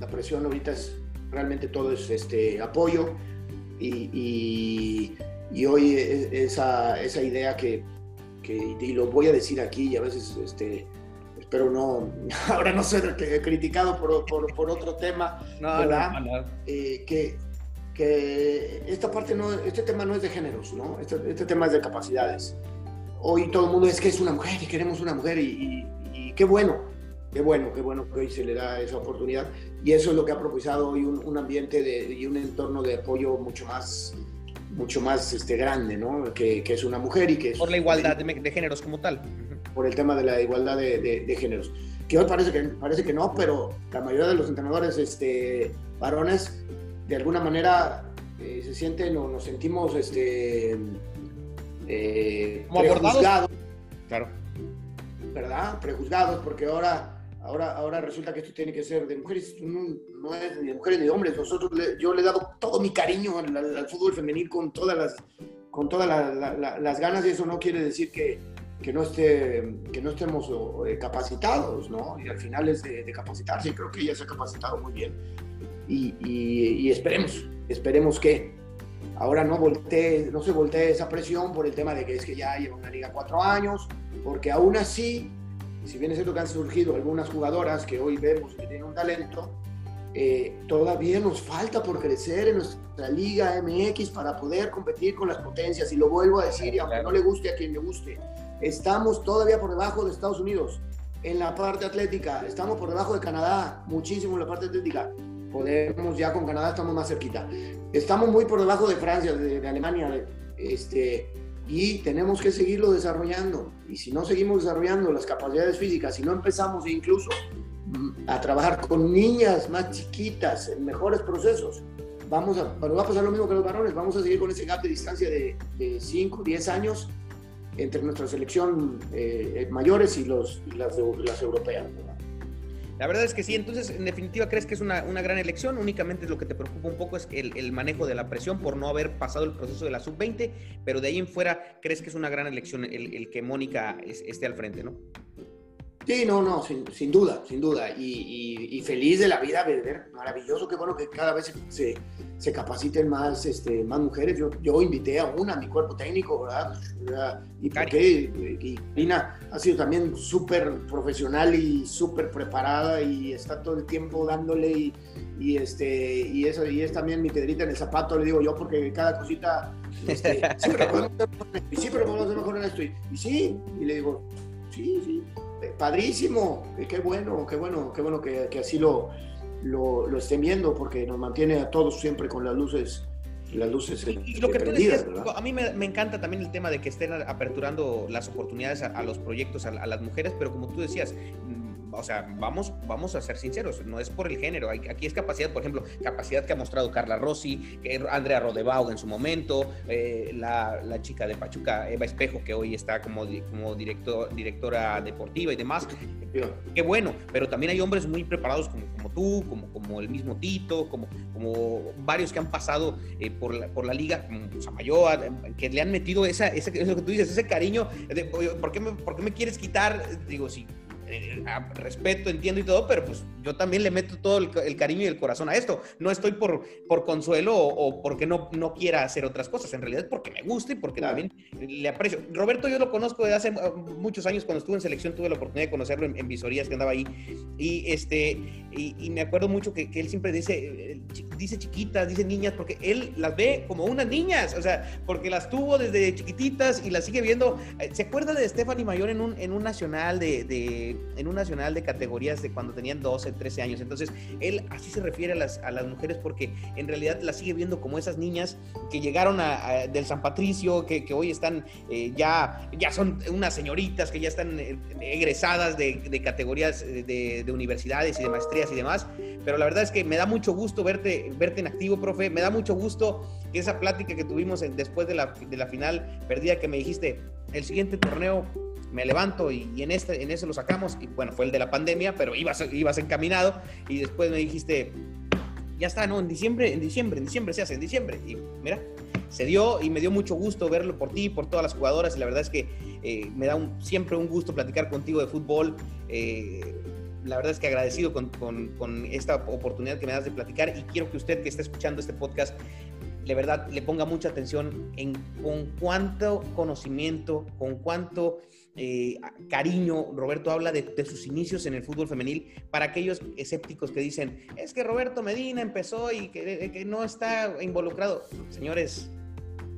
la presión ahorita es realmente todo es este, apoyo y, hoy e, esa, esa idea que, que, y lo voy a decir aquí y a veces este, pero no, ahora no ser criticado por, por, por otro tema, ¿verdad? Eh, que, que esta parte no, este tema no es de géneros, ¿no? Este, este, tema es de capacidades. Hoy todo el mundo es que es una mujer y queremos una mujer y, y, qué bueno, qué bueno, qué bueno que hoy se le da esa oportunidad y eso es lo que ha propiciado hoy un, un ambiente de, y un entorno de apoyo mucho más mucho más este, grande, ¿no? Que, que es una mujer y que es... Por la igualdad de, de géneros como tal por el tema de la igualdad de, géneros. Que hoy parece que, parece que no, pero la mayoría de los entrenadores este, varones, de alguna manera, eh, se sienten o nos sentimos este, eh, prejuzgados. Claro. ¿Verdad? Prejuzgados, porque ahora, ahora, ahora resulta que esto tiene que ser de mujeres, no, es ni de mujeres ni de hombres. Nosotros, yo le he dado todo mi cariño al, fútbol femenil con todas las con todas las ganas y eso no quiere decir que, que no, esté, que no estemos eh, capacitados, ¿no? Y al final es de, capacitarse, y creo que ella se ha capacitado muy bien. Y, y, esperemos, esperemos que ahora no, voltee, no se voltee esa presión por el tema de que es que ya lleva una liga cuatro años, porque aún así, si bien es cierto que han surgido algunas jugadoras que hoy vemos que tienen un talento, eh, todavía nos falta por crecer en nuestra liga MX para poder competir con las potencias. Y lo vuelvo a decir, y aunque no le guste a quien le guste, Estamos todavía por debajo de Estados Unidos en la parte atlética. Estamos por debajo de Canadá, muchísimo en la parte atlética. Podemos ya con Canadá estamos más cerquita. Estamos muy por debajo de Francia, de, Alemania, este, y tenemos que seguirlo desarrollando. Y si no seguimos desarrollando las capacidades físicas, si no empezamos incluso a trabajar con niñas más chiquitas en mejores procesos, vamos a, va a pasar lo mismo que los varones, vamos a seguir con ese gap de distancia de 5, 10 años entre nuestra selección eh, mayores y, los, las europeas. La verdad es que sí, entonces en definitiva crees que es una, una gran elección, únicamente lo que te preocupa un poco es el, el, manejo de la presión por no haber pasado el proceso de la sub-20, pero de ahí en fuera crees que es una gran elección el, el que Mónica esté al frente, ¿no? Sí, no, no, sin, duda, sin duda. Y, feliz de la vida, ver, maravilloso, qué bueno que cada vez se, se capaciten más, este, más mujeres. Yo, yo invité a una, a mi cuerpo técnico, ¿verdad? Y porque y Karina ha sido también súper profesional y súper preparada y está todo el tiempo dándole y, y, este, y, eso, y es también mi piedrita en el zapato, le digo yo, porque cada cosita, este, siempre podemos hacer mejor en esto, y y sí, y le digo, sí, sí padrísimo, qué bueno, qué bueno, qué bueno que, así lo, lo, lo estén viendo, porque nos mantiene a todos siempre con las luces las luces y, lo que tú decías, a mí me, encanta también el tema de que estén aperturando las oportunidades a, los proyectos, a, las mujeres, pero como tú decías, o sea, vamos, vamos a ser sinceros, no es por el género. Aquí es capacidad, por ejemplo, capacidad que ha mostrado Carla Rossi, Andrea Rodebaug en su momento, eh, la, la, chica de Pachuca, Eva Espejo, que hoy está como, como director, directora deportiva y demás. Qué bueno, pero también hay hombres muy preparados como, tú, como, como el mismo Tito, como, como varios que han pasado eh, por, la, por la liga, como Samayoa, que le han metido esa, ese, eso que tú dices, ese cariño de, ¿por ¿por qué me quieres quitar? Digo, sí, eh, respeto, entiendo y todo, pero pues yo también le meto todo el, cariño y el corazón a esto. No estoy por, por consuelo o, porque no, no quiera hacer otras cosas, en realidad es porque me gusta y porque también le aprecio. Roberto yo lo conozco desde hace uh, muchos años, cuando estuve en selección tuve la oportunidad de conocerlo en, visorías que andaba ahí y, este, y, me acuerdo mucho que, él siempre dice, eh, dice chiquitas, dice niñas, porque él las ve como unas niñas, o sea, porque las tuvo desde chiquititas y las sigue viendo. Eh, ¿Se acuerda de Stephanie Mayor en un, en un nacional de en un nacional de categorías de cuando tenían 12, 13 años. Entonces, él así se refiere a las, a las mujeres porque en realidad las sigue viendo como esas niñas que llegaron a, del San Patricio, que, que hoy están eh, ya, ya son unas señoritas, que ya están eh, egresadas de, de categorías de, de, universidades y de maestrías y demás. Pero la verdad es que me da mucho gusto verte, verte en activo, profe. Me da mucho gusto que esa plática que tuvimos después de la, de la final perdida que me dijiste, el siguiente torneo me levanto y, en, este, en lo sacamos. Y bueno, fue el de la pandemia, pero ibas, ibas encaminado y después me dijiste, ya está, ¿no? En diciembre, en diciembre, en diciembre se hace, en diciembre. Y mira, se dio y me dio mucho gusto verlo por ti, por todas las jugadoras y la verdad es que eh, me da siempre un gusto platicar contigo de fútbol. Eh, la verdad es que agradecido con, con, con, esta oportunidad que me das de platicar y quiero que usted que está escuchando este podcast de verdad le ponga mucha atención en con cuánto conocimiento, con cuánto eh, cariño Roberto habla de, sus inicios en el fútbol femenil para aquellos escépticos que dicen, es que Roberto Medina empezó y que, no está involucrado. Señores,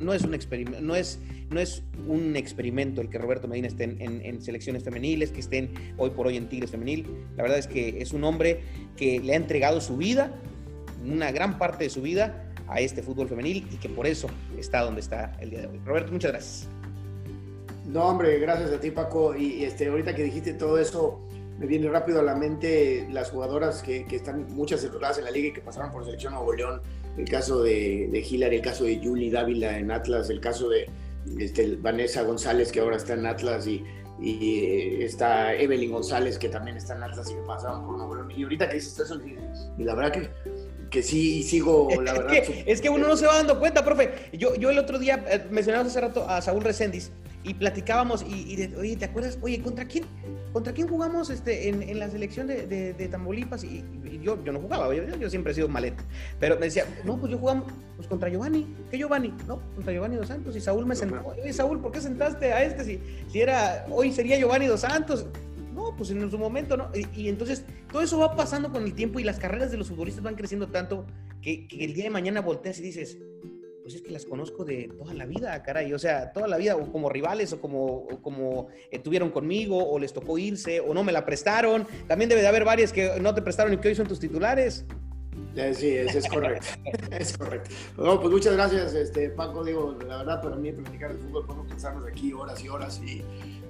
no es un experimento, no es, no es un experimento el que Roberto Medina esté en, en, selecciones femeniles, que estén hoy por hoy en Tigres Femenil. La verdad es que es un hombre que le ha entregado su vida, una gran parte de su vida, a este fútbol femenil y que por eso está donde está el día de hoy. Roberto, muchas gracias. No, hombre, gracias a ti, Paco. Y, este, ahorita que dijiste todo eso, me viene rápido a la mente las jugadoras que, están muchas centradas en la liga y que pasaron por selección Nuevo León. El caso de, de Hillary, el caso de Julie Dávila en Atlas, el caso de este, Vanessa González, que ahora está en Atlas, y, y está Evelyn González, que también está en Atlas y que pasaron por Nuevo León. Y ahorita que dices eso, y la verdad que que sí sigo, la verdad. es, que, uno no se va dando cuenta, profe. Yo, yo el otro día eh, mencionamos hace rato a Saúl Recendis y platicábamos y, oye, ¿te acuerdas? Oye, ¿contra quién? ¿Contra quién jugamos este, en, en la selección de, de, Tamaulipas? Y, yo, yo no jugaba, yo, yo, siempre he sido maleta. Pero me decía, no, pues yo jugamos pues contra Giovanni. ¿Qué Giovanni? No, contra Giovanni Dos Santos. Y Saúl me sentó. Oye, Saúl, ¿por qué sentaste a este si, si era, hoy sería Giovanni Dos Santos? No, pues en su momento, ¿no? Y, entonces todo eso va pasando con el tiempo y las carreras de los futbolistas van creciendo tanto que, el día de mañana volteas y dices, pues es que las conozco de toda la vida, caray. O sea, toda la vida, o como rivales, o como, como estuvieron conmigo, o les tocó irse, o no me la prestaron. También debe de haber varias que no te prestaron y que hoy son tus titulares. Sí, es, es correcto. es correcto. No, pues muchas gracias, este, Paco. Digo, la verdad, para mí, platicar de fútbol, podemos pensarnos aquí horas y horas y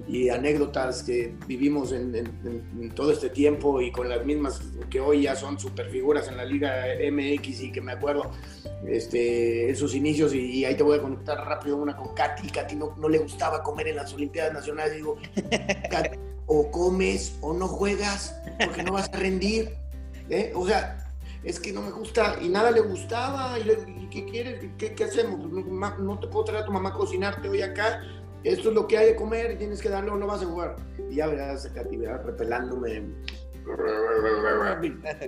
y anécdotas que vivimos en, todo este tiempo y con las mismas que hoy ya son superfiguras en la Liga MX y que me acuerdo este, esos inicios y, ahí te voy a conectar rápido una con Katy. Katy no, no le gustaba comer en las Olimpiadas Nacionales. Digo, o comes o no juegas porque no vas a rendir. ¿eh? O sea, es que no me gusta y nada le gustaba. ¿Y, qué quieres? ¿Qué, ¿Qué, hacemos? No, no te puedo traer a tu mamá a cocinarte hoy acá esto es lo que hay de comer, tienes que darlo, no vas a jugar. Y ya verás esa repelándome.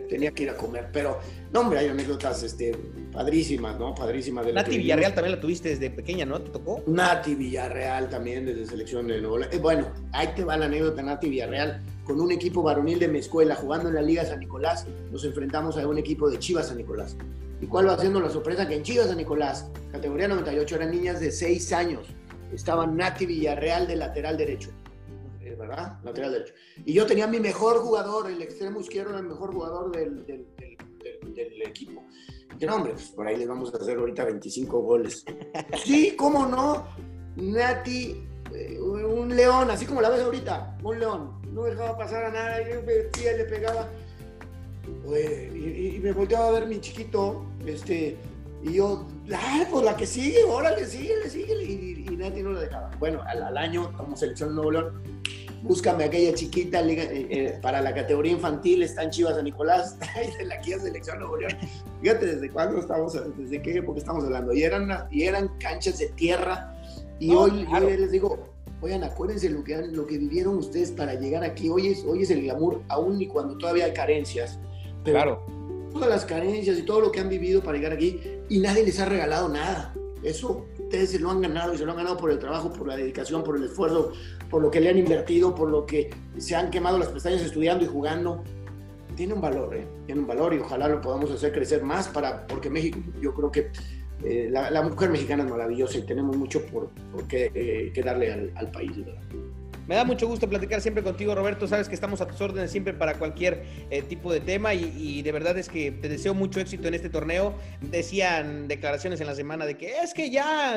Tenía que ir a comer, pero no, hombre, hay anécdotas este, padrísimas, ¿no? Padrísimas. De Nati Villarreal también la tuviste desde pequeña, ¿no? ¿Te tocó? Nati Villarreal también, desde selección de Nuevo eh, Bueno, ahí te va la anécdota, Nati Villarreal. Con un equipo varonil de mi escuela, jugando en la Liga San Nicolás, nos enfrentamos a un equipo de Chivas San Nicolás. ¿Y cuál va haciendo la sorpresa? Que en Chivas San Nicolás, categoría 98, eran niñas de 6 años estaba Nati Villarreal de lateral derecho. ¿Verdad? Lateral derecho. Y yo tenía mi mejor jugador, el extremo izquierdo, el mejor jugador del, del equipo. Que no, hombre, pues por ahí les vamos a hacer ahorita 25 goles. Sí, ¿cómo no? Nati, eh, un león, así como la ves ahorita, un león. No dejaba pasar a nada, yo le pegaba. y, me volteaba a ver mi chiquito, este, y yo, ah, pues la que sigue, órale, síguele, síguele. Y, y Nati no la dejaba. Bueno, al, año, como selección de Nuevo León, búscame aquella chiquita eh, eh, para la categoría infantil, está en Chivas San Nicolás, de la Kia Selección Nuevo León. Fíjate desde cuándo estamos, desde qué época estamos hablando. Y eran, y eran canchas de tierra. Y hoy les digo, oigan, acuérdense lo que, lo que vivieron ustedes para llegar aquí. Hoy es, hoy es el glamour, aún y cuando todavía hay carencias. Pero claro. Todas las carencias y todo lo que han vivido para llegar aquí, y nadie les ha regalado nada. Eso ustedes se lo han ganado y se lo han ganado por el trabajo, por la dedicación, por el esfuerzo, por lo que le han invertido, por lo que se han quemado las pestañas estudiando y jugando. Tiene un valor, ¿eh? Tiene un valor y ojalá lo podamos hacer crecer más para, porque México, yo creo que eh, la, mujer mexicana es maravillosa y tenemos mucho por, qué, eh, darle al, al país, ¿verdad? Me da mucho gusto platicar siempre contigo, Roberto. Sabes que estamos a tus órdenes siempre para cualquier eh, tipo de tema y, de verdad es que te deseo mucho éxito en este torneo. Decían declaraciones en la semana de que es que ya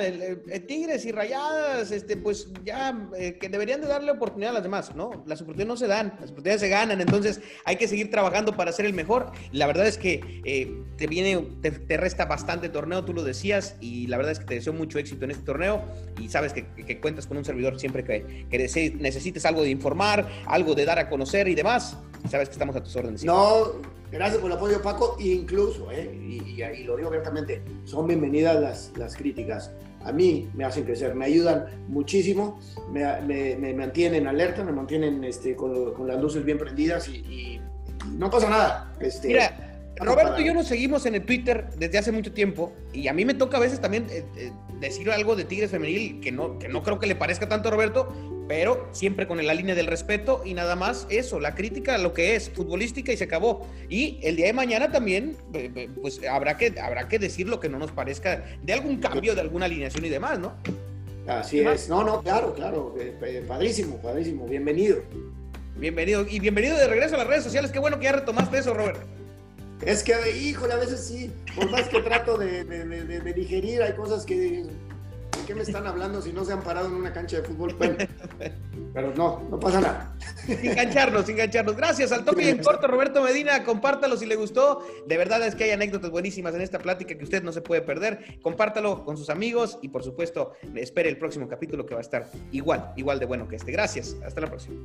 Tigres y Rayadas, este, pues ya eh, que deberían de darle oportunidad a las demás, ¿no? Las oportunidades no se dan, las oportunidades se ganan, entonces hay que seguir trabajando para ser el mejor. La verdad es que eh, te viene, te, resta bastante torneo, tú lo decías, y la verdad es que te deseo mucho éxito en este torneo y sabes que, cuentas con un servidor siempre que, que desees necesites algo de informar, algo de dar a conocer y demás, sabes que estamos a tus órdenes. No, gracias por el apoyo, Paco. Incluso, eh, y, y, lo digo abiertamente, son bienvenidas las, las críticas. A mí me hacen crecer, me ayudan muchísimo, me, me, mantienen alerta, me mantienen este, con, con, las luces bien prendidas y, y no pasa nada. Este, Mira, Roberto y yo nos seguimos en el Twitter desde hace mucho tiempo y a mí me toca a veces también eh, eh, decir algo de Tigres Femenil que no, que no creo que le parezca tanto a Roberto, pero siempre con la línea del respeto y nada más eso, la crítica a lo que es futbolística y se acabó. Y el día de mañana también, eh, pues habrá que, habrá que decir lo que no nos parezca de algún cambio, de alguna alineación y demás, ¿no? Así es, no, no, claro, claro, padrísimo, padrísimo, bienvenido. Bienvenido y bienvenido de regreso a las redes sociales, qué bueno que ya retomaste eso, Roberto. Es que, híjole, a veces sí, por más que trato de, digerir, hay cosas que ¿de qué me están hablando si no se han parado en una cancha de fútbol? pero no, no pasa nada. Sin engancharnos, sin engancharnos. Gracias al toque y en corto, Roberto Medina, compártalo si le gustó. De verdad es que hay anécdotas buenísimas en esta plática que usted no se puede perder. Compártalo con sus amigos y por supuesto, espere el próximo capítulo que va a estar igual, igual de bueno que este. Gracias, hasta la próxima.